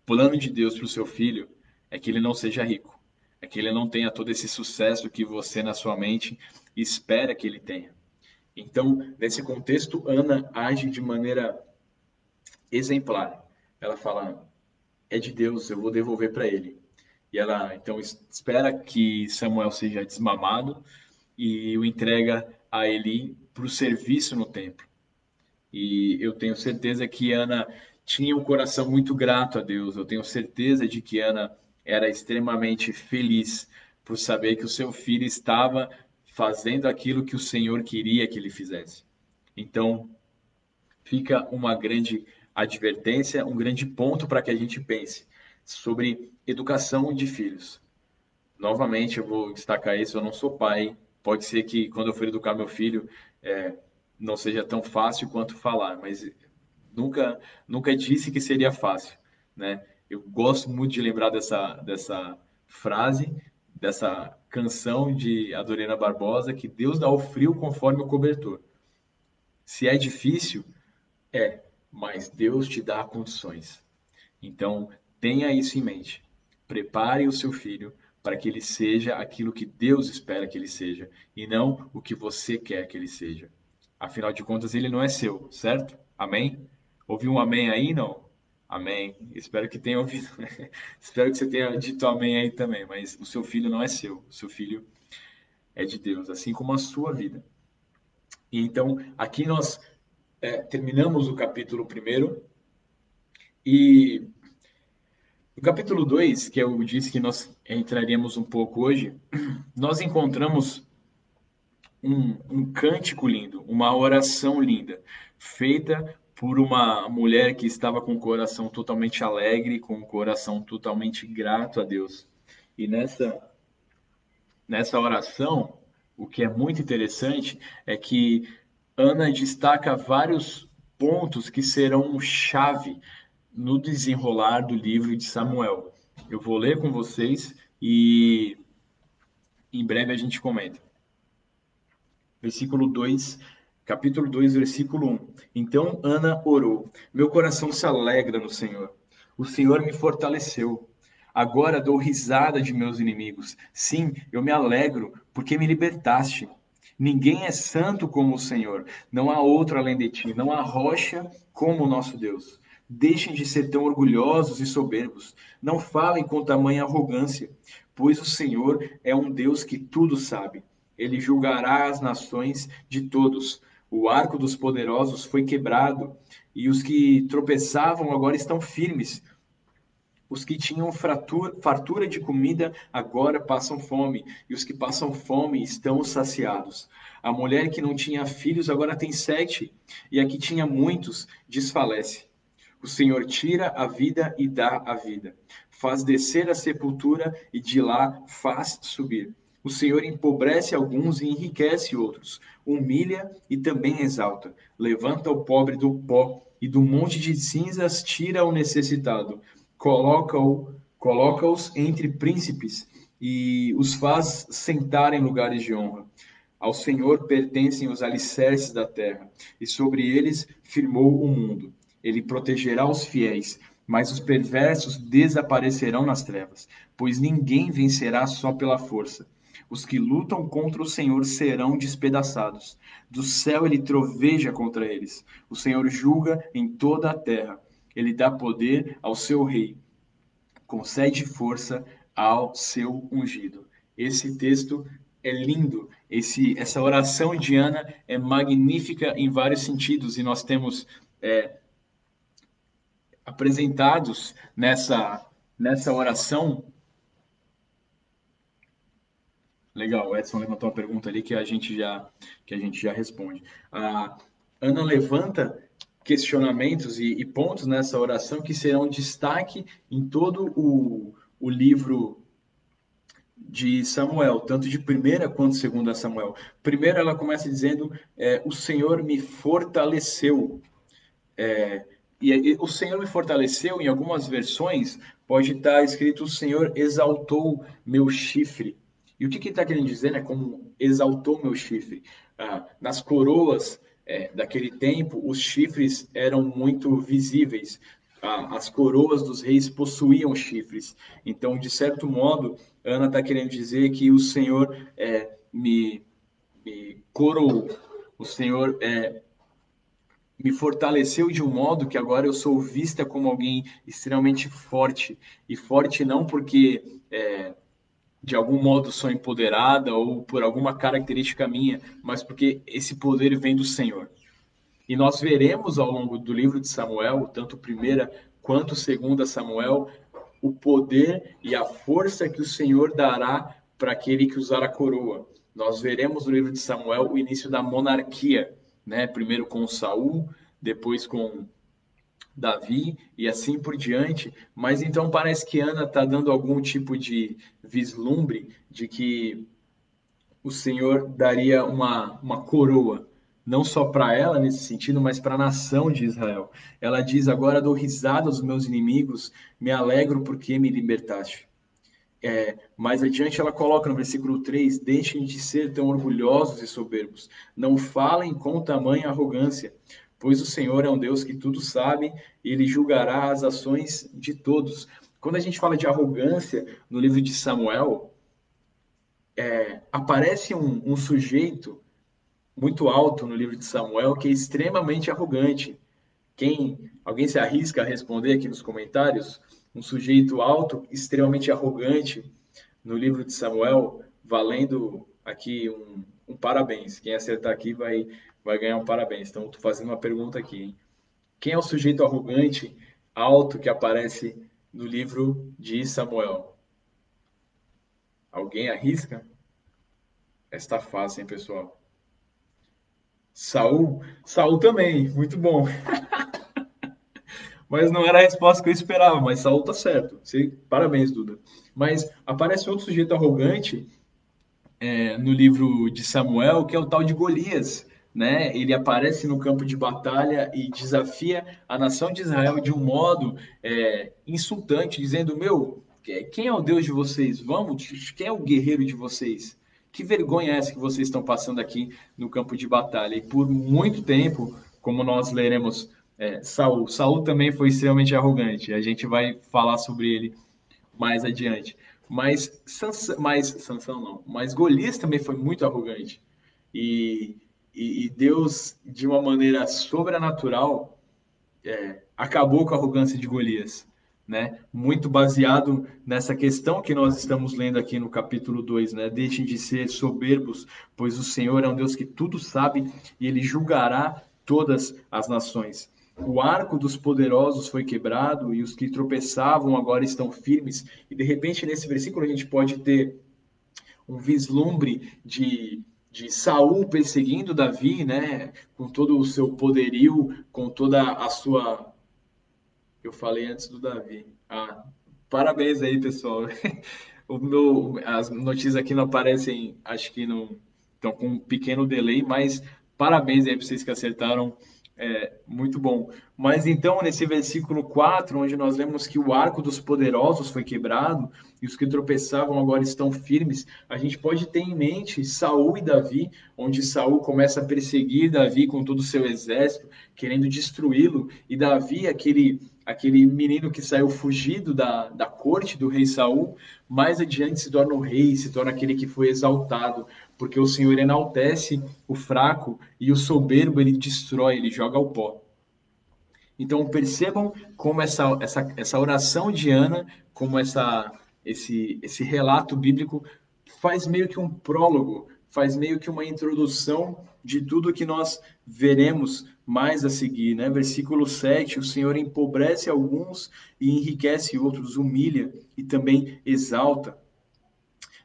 plano de Deus para o seu filho é que ele não seja rico, é que ele não tenha todo esse sucesso que você na sua mente espera que ele tenha. Então, nesse contexto, Ana age de maneira exemplar. Ela fala: é de Deus, eu vou devolver para ele. E ela então espera que Samuel seja desmamado e o entrega a Eli para o serviço no templo. E eu tenho certeza que Ana tinha um coração muito grato a Deus. Eu tenho certeza de que Ana era extremamente feliz por saber que o seu filho estava fazendo aquilo que o Senhor queria que ele fizesse. Então, fica uma grande advertência, um grande ponto para que a gente pense sobre educação de filhos. Novamente, eu vou destacar isso: eu não sou pai. Pode ser que quando eu for educar meu filho, é, não seja tão fácil quanto falar, mas nunca, nunca disse que seria fácil, né? Eu gosto muito de lembrar dessa, dessa frase, dessa canção de Adorena Barbosa, que Deus dá o frio conforme o cobertor. Se é difícil, é, mas Deus te dá condições. Então, Tenha isso em mente. Prepare o seu filho para que ele seja aquilo que Deus espera que ele seja e não o que você quer que ele seja. Afinal de contas, ele não é seu, certo? Amém? Ouviu um amém aí? Não? Amém. Espero que tenha ouvido. Espero que você tenha dito amém aí também. Mas o seu filho não é seu. O seu filho é de Deus, assim como a sua vida. E então, aqui nós é, terminamos o capítulo primeiro. E no capítulo 2, que eu disse que nós entraríamos um pouco hoje, nós encontramos um, um cântico lindo, uma oração linda, feita por uma mulher que estava com o coração totalmente alegre, com o coração totalmente grato a Deus. E nessa, nessa oração, o que é muito interessante é que Ana destaca vários pontos que serão chave no desenrolar do livro de Samuel. Eu vou ler com vocês e em breve a gente comenta. Versículo 2, capítulo 2, versículo 1. Então Ana orou: Meu coração se alegra no Senhor. O Senhor me fortaleceu. Agora dou risada de meus inimigos. Sim, eu me alegro, porque me libertaste. Ninguém é santo como o Senhor. Não há outro além de ti. Não há rocha como o nosso Deus. Deixem de ser tão orgulhosos e soberbos. Não falem com tamanha arrogância, pois o Senhor é um Deus que tudo sabe. Ele julgará as nações de todos. O arco dos poderosos foi quebrado, e os que tropeçavam agora estão firmes. Os que tinham fratura, fartura de comida agora passam fome, e os que passam fome estão saciados. A mulher que não tinha filhos agora tem sete, e a que tinha muitos desfalece. O Senhor tira a vida e dá a vida, faz descer a sepultura e de lá faz subir. O Senhor empobrece alguns e enriquece outros, humilha e também exalta, levanta o pobre do pó e do monte de cinzas tira o necessitado coloca-o, coloca-os entre príncipes e os faz sentar em lugares de honra. Ao Senhor pertencem os alicerces da terra, e sobre eles firmou o mundo. Ele protegerá os fiéis, mas os perversos desaparecerão nas trevas, pois ninguém vencerá só pela força. Os que lutam contra o Senhor serão despedaçados. Do céu ele troveja contra eles. O Senhor julga em toda a terra. Ele dá poder ao seu rei, concede força ao seu ungido. Esse texto é lindo. Esse, essa oração de Ana é magnífica em vários sentidos e nós temos é, apresentados nessa, nessa oração. Legal, o Edson levantou uma pergunta ali que a gente já, que a gente já responde. A Ana levanta questionamentos e, e, pontos nessa oração que serão destaque em todo o, o livro de Samuel, tanto de primeira quanto segunda Samuel. Primeiro ela começa dizendo, é, o Senhor me fortaleceu. É, e, e, o Senhor me fortaleceu, em algumas versões, pode estar escrito, o Senhor exaltou meu chifre. E o que está que tá querendo dizer, né? Como exaltou meu chifre? Ah, nas coroas é, daquele tempo, os chifres eram muito visíveis. As coroas dos reis possuíam chifres. Então, de certo modo, Ana está querendo dizer que o Senhor é, me, me coroou, o Senhor é, me fortaleceu de um modo que agora eu sou vista como alguém extremamente forte. E forte não porque é, de algum modo sou empoderada ou por alguma característica minha, mas porque esse poder vem do Senhor. E nós veremos ao longo do livro de Samuel, tanto primeira quanto segunda Samuel, o poder e a força que o Senhor dará para aquele que usar a coroa. Nós veremos no livro de Samuel o início da monarquia, né? Primeiro com Saul, depois com Davi e assim por diante, mas então parece que Ana está dando algum tipo de vislumbre de que o Senhor daria uma, uma coroa, não só para ela nesse sentido, mas para a nação de Israel. Ela diz: Agora dou risada aos meus inimigos, me alegro porque me libertaste. É, mais adiante ela coloca no versículo 3: Deixem de ser tão orgulhosos e soberbos, não falem com tamanha arrogância pois o Senhor é um Deus que tudo sabe e ele julgará as ações de todos. Quando a gente fala de arrogância no livro de Samuel, é, aparece um, um sujeito muito alto no livro de Samuel que é extremamente arrogante. Quem alguém se arrisca a responder aqui nos comentários? Um sujeito alto, extremamente arrogante no livro de Samuel, valendo aqui um, um parabéns. Quem acertar aqui vai vai ganhar um parabéns. Então, estou fazendo uma pergunta aqui. Hein? Quem é o sujeito arrogante, alto, que aparece no livro de Samuel? Alguém arrisca? Está fácil, hein, pessoal? Saul? Saul também, muito bom. mas não era a resposta que eu esperava, mas Saul tá certo. Parabéns, Duda. Mas aparece outro sujeito arrogante é, no livro de Samuel, que é o tal de Golias né? Ele aparece no campo de batalha e desafia a nação de Israel de um modo é, insultante, dizendo: Meu, quem é o Deus de vocês? Vamos, quem é o guerreiro de vocês? Que vergonha é essa que vocês estão passando aqui no campo de batalha? E por muito tempo, como nós leremos, é, Saul. Saul também foi extremamente arrogante. A gente vai falar sobre ele mais adiante. Mas Sansão, mas Sansão não, mas Golias também foi muito arrogante. E, e, e Deus, de uma maneira sobrenatural, é, acabou com a arrogância de Golias. Né? Muito baseado nessa questão que nós estamos lendo aqui no capítulo 2, né? Deixem de ser soberbos, pois o Senhor é um Deus que tudo sabe e ele julgará todas as nações. O arco dos poderosos foi quebrado e os que tropeçavam agora estão firmes. E de repente, nesse versículo, a gente pode ter um vislumbre de, de Saul perseguindo Davi, né? Com todo o seu poderio, com toda a sua. Eu falei antes do Davi. Ah, parabéns aí, pessoal. o meu, as notícias aqui não aparecem, acho que não estão com um pequeno delay, mas parabéns aí para vocês que acertaram é, muito bom. Mas então, nesse versículo 4, onde nós lemos que o arco dos poderosos foi quebrado e os que tropeçavam agora estão firmes, a gente pode ter em mente Saul e Davi, onde Saul começa a perseguir Davi com todo o seu exército, querendo destruí-lo, e Davi, aquele aquele menino que saiu fugido da, da corte do rei Saul, mais adiante se torna o rei, se torna aquele que foi exaltado, porque o Senhor enaltece o fraco e o soberbo ele destrói, ele joga ao pó. Então percebam como essa, essa, essa oração de Ana, como essa, esse, esse relato bíblico faz meio que um prólogo, faz meio que uma introdução de tudo que nós veremos mais a seguir, né? Versículo 7, o Senhor empobrece alguns e enriquece outros, humilha e também exalta.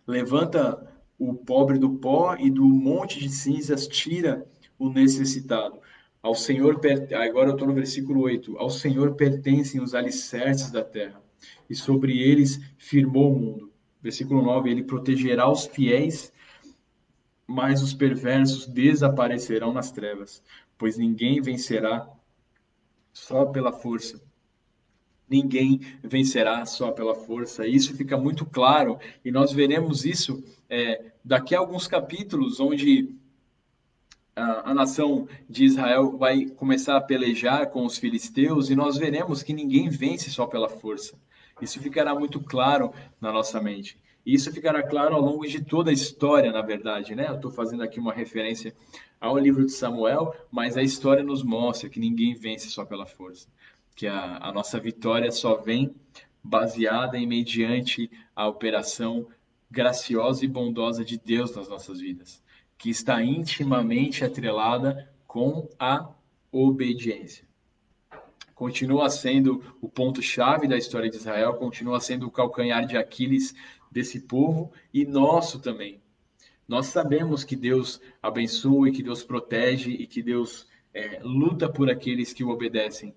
Levanta o pobre do pó e do monte de cinzas tira o necessitado. Ao Senhor, agora eu estou no versículo 8, ao Senhor pertencem os alicerces da terra, e sobre eles firmou o mundo. Versículo 9, ele protegerá os fiéis, mas os perversos desaparecerão nas trevas, pois ninguém vencerá só pela força ninguém vencerá só pela força. Isso fica muito claro e nós veremos isso é, daqui a alguns capítulos, onde a, a, nação de Israel vai começar a pelejar com os filisteus e nós veremos que ninguém vence só pela força. Isso ficará muito claro na nossa mente. E isso ficará claro ao longo de toda a história, na verdade, né? Eu estou fazendo aqui uma referência ao livro de Samuel, mas a história nos mostra que ninguém vence só pela força que a, a nossa vitória só vem baseada e mediante a operação graciosa e bondosa de Deus nas nossas vidas, que está intimamente atrelada com a obediência. Continua sendo o ponto-chave da história de Israel, continua sendo o calcanhar de Aquiles desse povo e nosso também. Nós sabemos que Deus abençoa e que Deus protege e que Deus é, luta por aqueles que o obedecem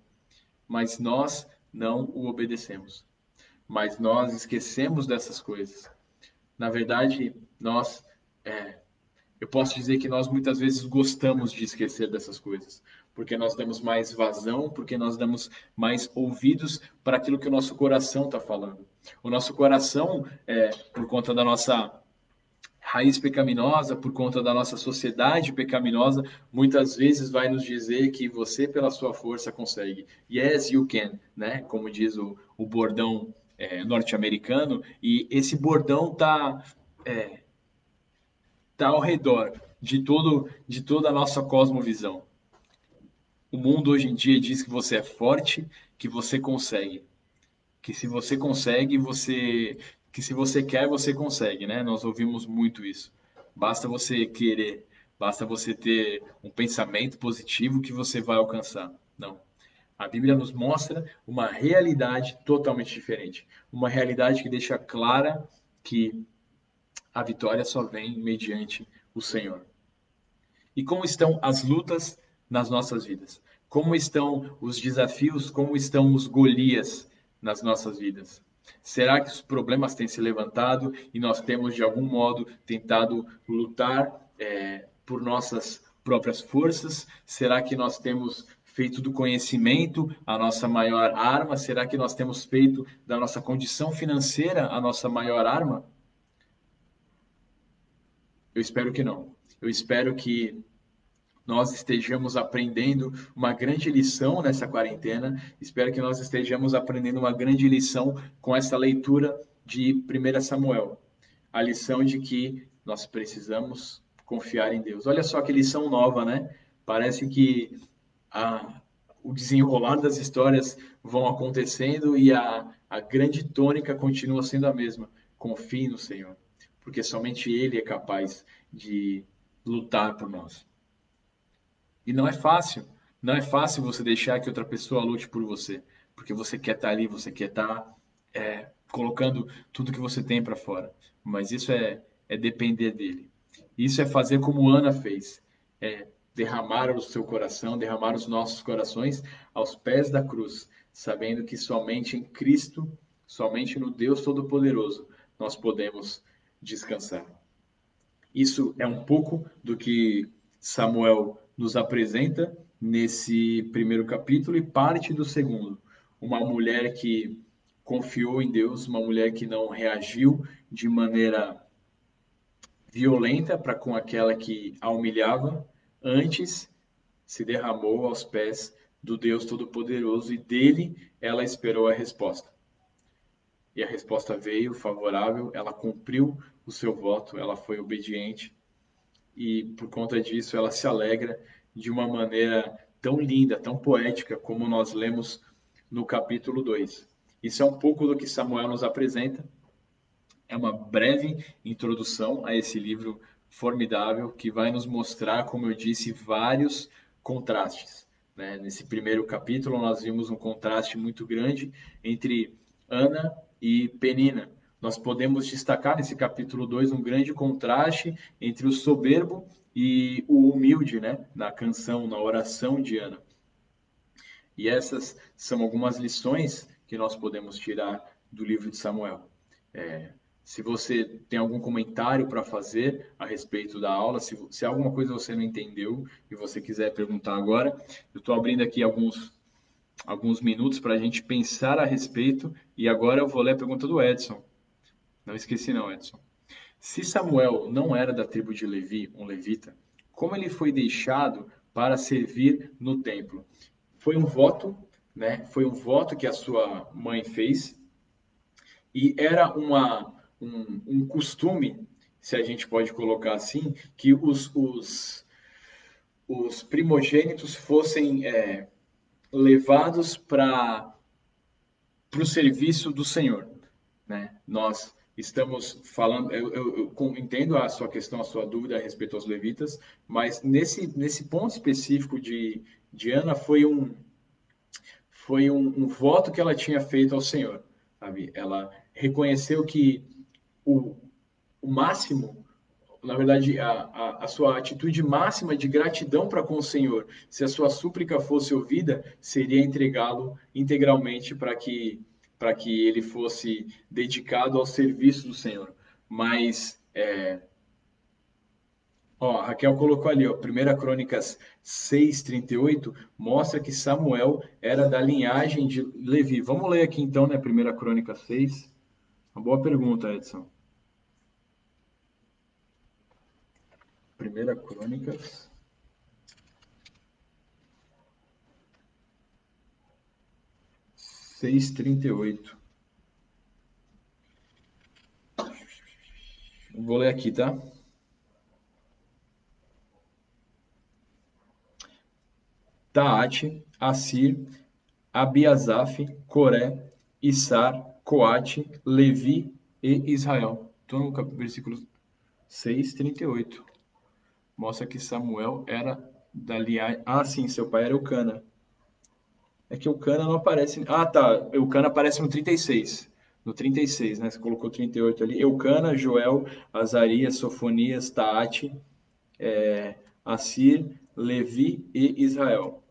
mas nós não o obedecemos. Mas nós esquecemos dessas coisas. Na verdade, nós, é, eu posso dizer que nós muitas vezes gostamos de esquecer dessas coisas, porque nós damos mais vazão, porque nós damos mais ouvidos para aquilo que o nosso coração está falando. O nosso coração, é, por conta da nossa raiz pecaminosa, por conta da nossa sociedade pecaminosa, muitas vezes vai nos dizer que você, pela sua força, consegue. Yes, you can, né? Como diz o, o bordão é, norte-americano, e esse bordão tá, é, tá ao redor de, todo, de toda a nossa cosmovisão. O mundo hoje em dia diz que você é forte, que você consegue. Que se você consegue, você que se você quer, você consegue, né? Nós ouvimos muito isso. Basta você querer, basta você ter um pensamento positivo que você vai alcançar. Não. A Bíblia nos mostra uma realidade totalmente diferente. Uma realidade que deixa clara que a vitória só vem mediante o Senhor. E como estão as lutas nas nossas vidas? Como estão os desafios? Como estão os Golias nas nossas vidas? Será que os problemas têm se levantado e nós temos, de algum modo, tentado lutar é, por nossas próprias forças? Será que nós temos feito do conhecimento a nossa maior arma? Será que nós temos feito da nossa condição financeira a nossa maior arma? Eu espero que não. Eu espero que nós estejamos aprendendo uma grande lição nessa quarentena. Espero que nós estejamos aprendendo uma grande lição com essa leitura de 1 Samuel, a lição de que nós precisamos confiar em Deus. Olha só que lição nova, né? Parece que a, o desenrolar das histórias vão acontecendo e a, a grande tônica continua sendo a mesma. Confie no Senhor, porque somente Ele é capaz de lutar por nós. E não é fácil. Não é fácil você deixar que outra pessoa lute por você, porque você quer estar ali, você quer estar é, colocando tudo que você tem para fora. Mas isso é, é depender dele. Isso é fazer como Ana fez, é derramar o seu coração, derramar os nossos corações aos pés da cruz, sabendo que somente em Cristo, somente no Deus Todo-Poderoso, nós podemos descansar. Isso é um pouco do que Samuel nos apresenta nesse primeiro capítulo e parte do segundo. Uma mulher que confiou em Deus, uma mulher que não reagiu de maneira violenta para com aquela que a humilhava, antes se derramou aos pés do Deus Todo-Poderoso e dele ela esperou a resposta. E a resposta veio favorável, ela cumpriu o seu voto, ela foi obediente e por conta disso ela se alegra de uma maneira tão linda, tão poética, como nós lemos no capítulo 2. Isso é um pouco do que Samuel nos apresenta. É uma breve introdução a esse livro formidável que vai nos mostrar, como eu disse, vários contrastes. Né? Nesse primeiro capítulo, nós vimos um contraste muito grande entre Ana e Penina, nós podemos destacar nesse capítulo 2 um grande contraste entre o soberbo e o humilde, né? Na canção, na oração de Ana. E essas são algumas lições que nós podemos tirar do livro de Samuel. É, se você tem algum comentário para fazer a respeito da aula, se, se alguma coisa você não entendeu e você quiser perguntar agora, eu estou abrindo aqui alguns, alguns minutos para a gente pensar a respeito. E agora eu vou ler a pergunta do Edson. Não esqueci não, Edson. Se Samuel não era da tribo de Levi, um levita, como ele foi deixado para servir no templo? Foi um voto, né? Foi um voto que a sua mãe fez e era uma um, um costume, se a gente pode colocar assim, que os, os, os primogênitos fossem é, levados para o serviço do Senhor. Né? Nós estamos falando, eu, eu, eu, entendo a sua questão, a sua dúvida a respeito aos levitas, mas nesse, nesse ponto específico de, de Ana foi um foi um, um voto que ela tinha feito ao Senhor, sabe? Ela reconheceu que o, o máximo, na verdade, a, a, a sua atitude máxima de gratidão para com o Senhor, se a sua súplica fosse ouvida, seria entregá-lo integralmente para que para que ele fosse dedicado ao serviço do Senhor. Mas, é... ó, Raquel colocou ali, ó, 1 Crônicas 6,38, mostra que Samuel era da linhagem de Levi. Vamos ler aqui então, né, 1 Crônicas 6. Uma boa pergunta, Edson. 1 Crônicas seis trinta e oito. Vou ler aqui, tá? Taate, Assir, Abiasaf, Coré, Issar, Coate, Levi e Israel. Estou no versículo 6, 38. Mostra que Samuel era da linhagem. Ah, sim, seu pai era Eucana. É que o Cana não aparece. Ah, tá. O Cana aparece no 36. No 36, né? Você colocou 38 ali. Eucana, Joel, Azarias, Sofonias, Taate, é, Assir, Levi e Israel.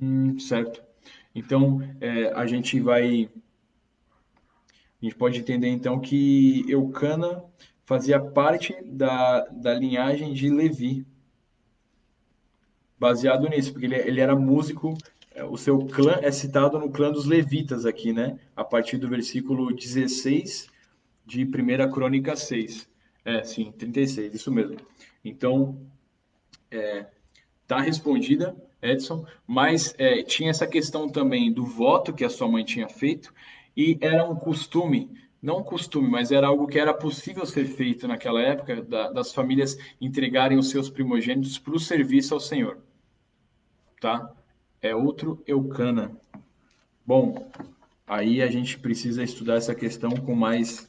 Hum, certo. Então, é, a gente vai. A gente pode entender então que Eucana fazia parte da, da linhagem de Levi baseado nisso, porque ele, ele era músico, é, o seu clã é citado no clã dos levitas aqui, né? A partir do versículo 16 de 1 Crônica 6. É, sim, 36, isso mesmo. Então, é, tá respondida Edson, mas é, tinha essa questão também do voto que a sua mãe tinha feito, e era um costume, não um costume, mas era algo que era possível ser feito naquela época, da, das famílias entregarem os seus primogênitos para o serviço ao Senhor. Tá? É outro Eucana. Bom, aí a gente precisa estudar essa questão com mais,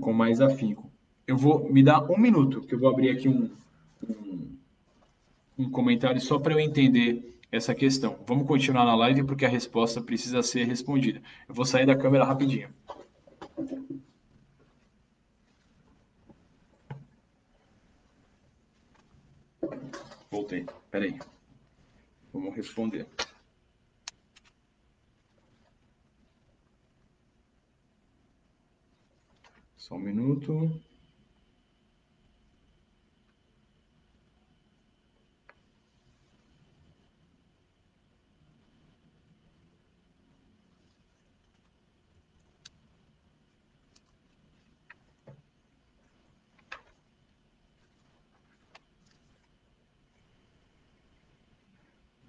com mais afinco. Eu vou me dar um minuto, que eu vou abrir aqui um, um um comentário só para eu entender essa questão. Vamos continuar na live porque a resposta precisa ser respondida. Eu vou sair da câmera rapidinho. Voltei. Peraí. Vamos responder. Só um minuto.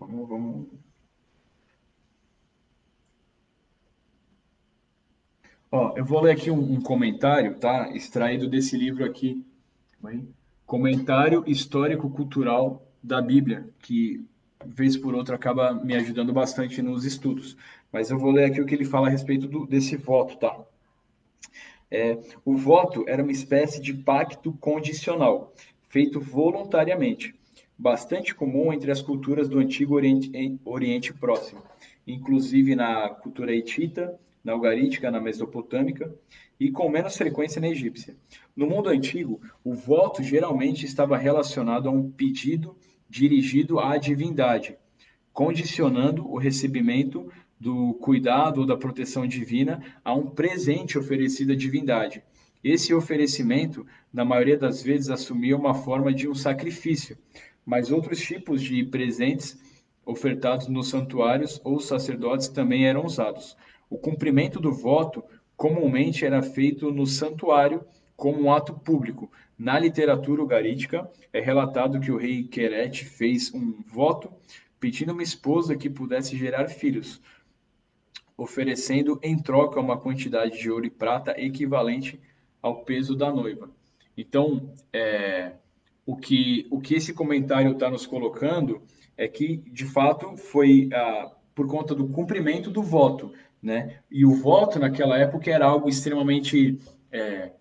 Vamos, vamos. Ó, eu vou ler aqui um, um comentário, tá? Extraído desse livro aqui. Comentário histórico-cultural da Bíblia, que vez por outra acaba me ajudando bastante nos estudos. Mas eu vou ler aqui o que ele fala a respeito do, desse voto, tá? É, o voto era uma espécie de pacto condicional, feito voluntariamente bastante comum entre as culturas do Antigo Oriente, Oriente Próximo, inclusive na cultura hitita, na algarítica, na mesopotâmica e com menos frequência na egípcia. No mundo antigo, o voto geralmente estava relacionado a um pedido dirigido à divindade, condicionando o recebimento do cuidado ou da proteção divina a um presente oferecido à divindade. Esse oferecimento, na maioria das vezes, assumia uma forma de um sacrifício, mas outros tipos de presentes ofertados nos santuários ou sacerdotes também eram usados. O cumprimento do voto comumente era feito no santuário como um ato público. Na literatura ugarítica é relatado que o rei Querete fez um voto pedindo uma esposa que pudesse gerar filhos, oferecendo em troca uma quantidade de ouro e prata equivalente ao peso da noiva. Então, é, o que, o que esse comentário está nos colocando é que, de fato, foi ah, por conta do cumprimento do voto. Né? E o voto, naquela época, era algo extremamente é,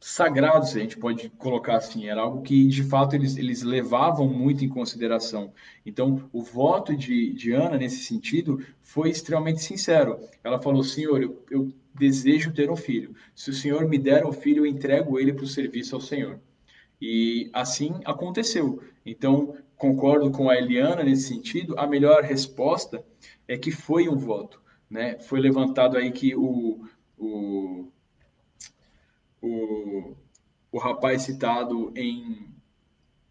sagrado, se a gente pode colocar assim. Era algo que, de fato, eles, eles levavam muito em consideração. Então, o voto de, de Ana, nesse sentido, foi extremamente sincero. Ela falou: Senhor, eu, eu desejo ter um filho. Se o Senhor me der um filho, eu entrego ele para o serviço ao Senhor. E assim aconteceu. Então, concordo com a Eliana nesse sentido. A melhor resposta é que foi um voto. Né? Foi levantado aí que o, o, o, o rapaz citado em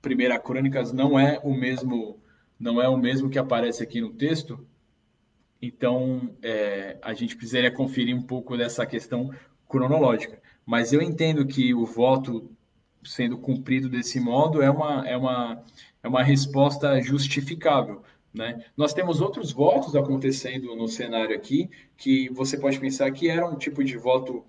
Primeira Crônicas não é o mesmo não é o mesmo que aparece aqui no texto. Então, é, a gente precisaria conferir um pouco dessa questão cronológica. Mas eu entendo que o voto sendo cumprido desse modo é uma, é uma, é uma resposta justificável. Né? Nós temos outros votos acontecendo no cenário aqui que você pode pensar que era um tipo de voto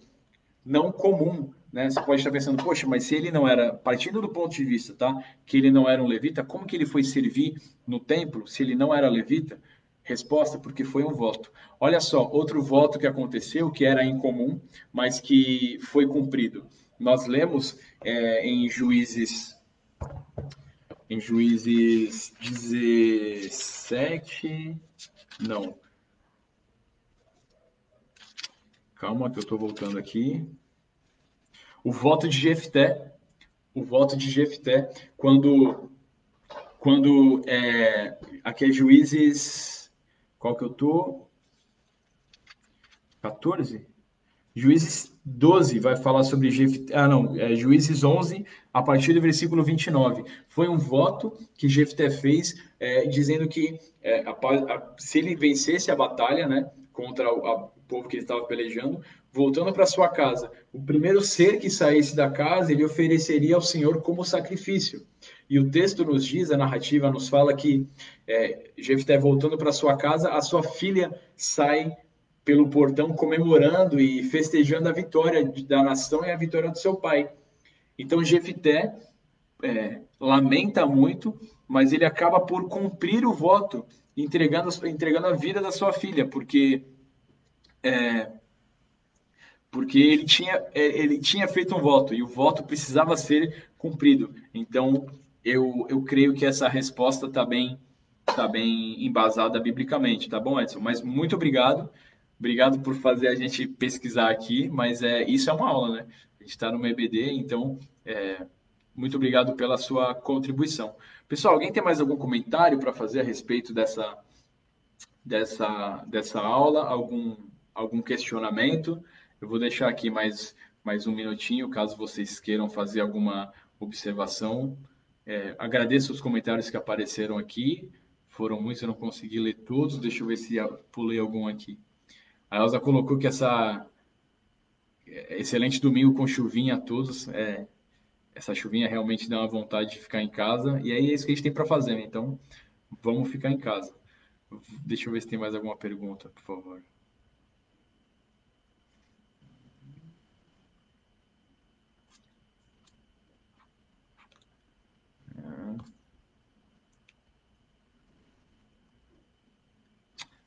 não comum. Né? Você pode estar pensando, poxa, mas se ele não era, partindo do ponto de vista tá, que ele não era um levita, como que ele foi servir no templo se ele não era levita? Resposta, porque foi um voto. Olha só, outro voto que aconteceu, que era incomum, mas que foi cumprido. Nós lemos é, em Juízes em Juízes 17, não. Calma que eu estou voltando aqui. O voto de Jefté, o voto de Jefté, quando quando é, aqui é Juízes, qual que eu tô? 14? Juízes 12 vai falar sobre Jefté, ah não, é, Juízes 11, a partir do versículo 29. Foi um voto que Jefté fez, é, dizendo que é, a, a, se ele vencesse a batalha, né, contra o, a, povo que ele estava pelejando, voltando para sua casa, o primeiro ser que saísse da casa, ele ofereceria ao Senhor como sacrifício. E o texto nos diz, a narrativa nos fala que é, Jefté voltando para sua casa, a sua filha sai pelo portão comemorando e festejando a vitória da nação e a vitória do seu pai. Então Jefté é, lamenta muito, mas ele acaba por cumprir o voto, entregando, entregando a vida da sua filha, porque é, porque ele tinha, é, ele tinha feito um voto e o voto precisava ser cumprido. Então, eu, eu creio que essa resposta está bem, tá bem embasada biblicamente, tá bom, Edson? Mas muito obrigado. Obrigado por fazer a gente pesquisar aqui, mas é, isso é uma aula, né? A gente está no EBD, então é, muito obrigado pela sua contribuição. Pessoal, alguém tem mais algum comentário para fazer a respeito dessa, dessa, dessa aula? Algum, algum questionamento? Eu vou deixar aqui mais, mais um minutinho, caso vocês queiram fazer alguma observação. É, agradeço os comentários que apareceram aqui. Foram muitos, eu não consegui ler todos. Deixa eu ver se pulei algum aqui. A Elza colocou que essa é, excelente domingo com chuvinha a todos. É, essa chuvinha realmente dá uma vontade de ficar em casa. E aí é isso que a gente tem para fazer, né? Então, vamos ficar em casa. Deixa eu ver se tem mais alguma pergunta, por favor.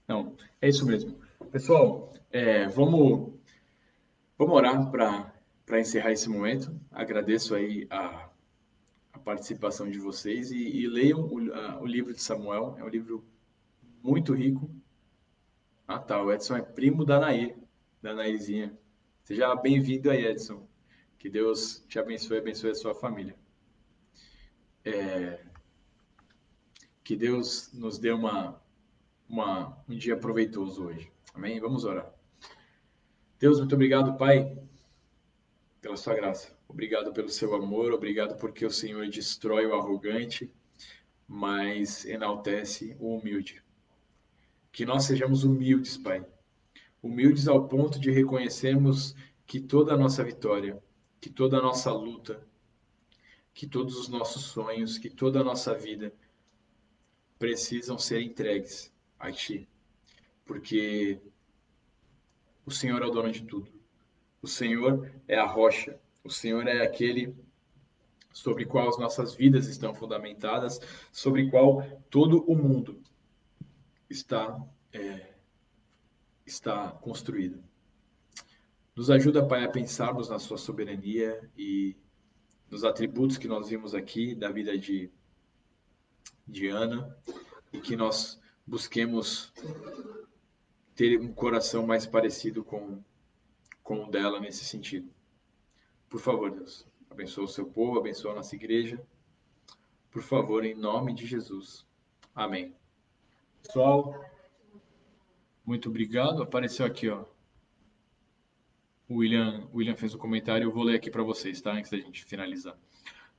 Não, é isso mesmo. Pessoal, é, vamos, vamos orar para encerrar esse momento. Agradeço aí a, a participação de vocês e, e leiam o, a, o, livro de Samuel. É um livro muito rico. Ah, tá. O Edson é primo da Nair, da Nairzinha. Seja bem-vindo aí, Edson. Que Deus te abençoe abençoe a sua família. É, que Deus nos dê uma uma, um dia proveitoso hoje. Amém? Vamos orar. Deus, muito obrigado, Pai, pela sua graça. Obrigado pelo seu amor, obrigado porque o Senhor destrói o arrogante, mas enaltece o humilde. Que nós sejamos humildes, Pai. Humildes ao ponto de reconhecermos que toda a nossa vitória, que toda a nossa luta, que todos os nossos sonhos, que toda a nossa vida precisam ser entregues a ti, porque o Senhor é o dono de tudo. O Senhor é a rocha. O Senhor é aquele sobre qual as nossas vidas estão fundamentadas, sobre qual todo o mundo está é, está construído. Nos ajuda, Pai, a pensarmos na Sua soberania e nos atributos que nós vimos aqui da vida de, de Ana e que nós busquemos ter um coração mais parecido com, com o dela nesse sentido. Por favor, Deus, abençoa o seu povo, abençoa a nossa igreja. Por favor, em nome de Jesus. Amém. Pessoal, muito obrigado. Apareceu aqui, ó. O William, William fez um comentário, eu vou ler aqui para vocês, tá? Antes da gente finalizar.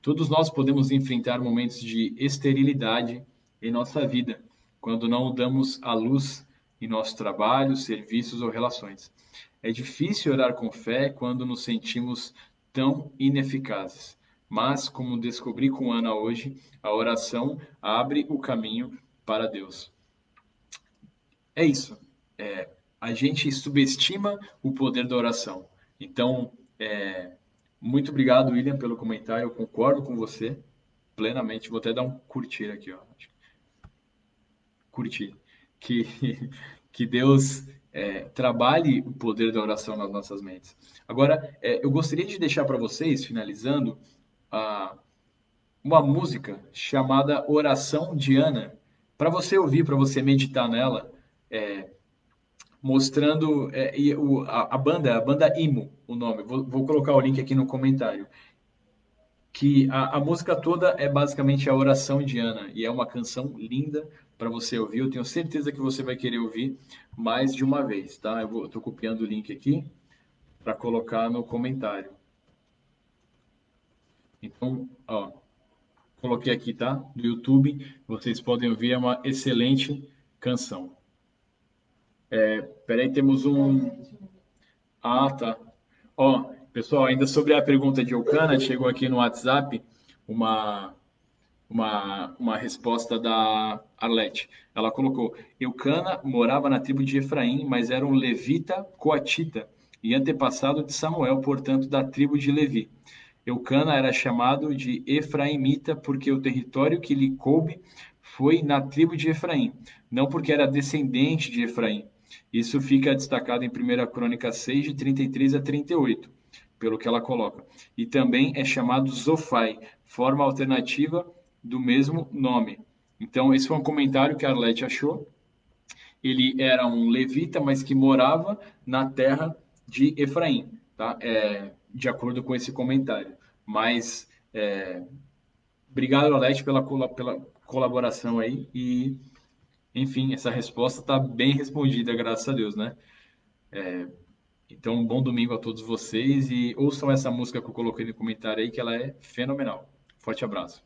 Todos nós podemos enfrentar momentos de esterilidade em nossa vida quando não damos a luz em nosso trabalho, serviços ou relações. É difícil orar com fé quando nos sentimos tão ineficazes. Mas, como descobri com Ana hoje, a oração abre o caminho para Deus. É isso. É, a gente subestima o poder da oração. Então, é, muito obrigado, William, pelo comentário. Eu concordo com você plenamente. Vou até dar um curtir aqui. Ó curtir. Que, que Deus é, trabalhe o poder da oração nas nossas mentes. Agora, é, eu gostaria de deixar para vocês, finalizando, a, uma música chamada Oração de Ana, para você ouvir, para você meditar nela, é, mostrando é, o, a, a, banda, a banda Imo, o nome. Vou, vou, colocar o link aqui no comentário. Que a, a música toda é basicamente a oração de Ana e é uma canção linda para você ouvir. Eu tenho certeza que você vai querer ouvir mais de uma vez, tá? Eu estou copiando o link aqui para colocar no comentário. Então, ó, coloquei aqui, tá? Do YouTube, vocês podem ouvir, é uma excelente canção. É, peraí, temos um... Ah, tá. Ó, pessoal, ainda sobre a pergunta de Eucana, chegou aqui no WhatsApp uma, uma, uma resposta da Arlete. Ela colocou: Eucana morava na tribo de Efraim, mas era um levita coatita e antepassado de Samuel, portanto, da tribo de Levi. Eucana era chamado de Efraimita porque o território que lhe coube foi na tribo de Efraim, não porque era descendente de Efraim. Isso fica destacado em 1 Crônica 6, de 33 a 38, pelo que ela coloca. E também é chamado Zofai, forma alternativa do mesmo nome. Então, esse foi um comentário que a Arlete achou. Ele era um levita, mas que morava na terra de Efraim, tá? É, de acordo com esse comentário. Mas, é, obrigado, Arlete, pela, pela colaboração aí. E, enfim, essa resposta está bem respondida, graças a Deus, né? É, então, um bom domingo a todos vocês e ouçam essa música que eu coloquei no comentário aí, que ela é fenomenal. Forte abraço.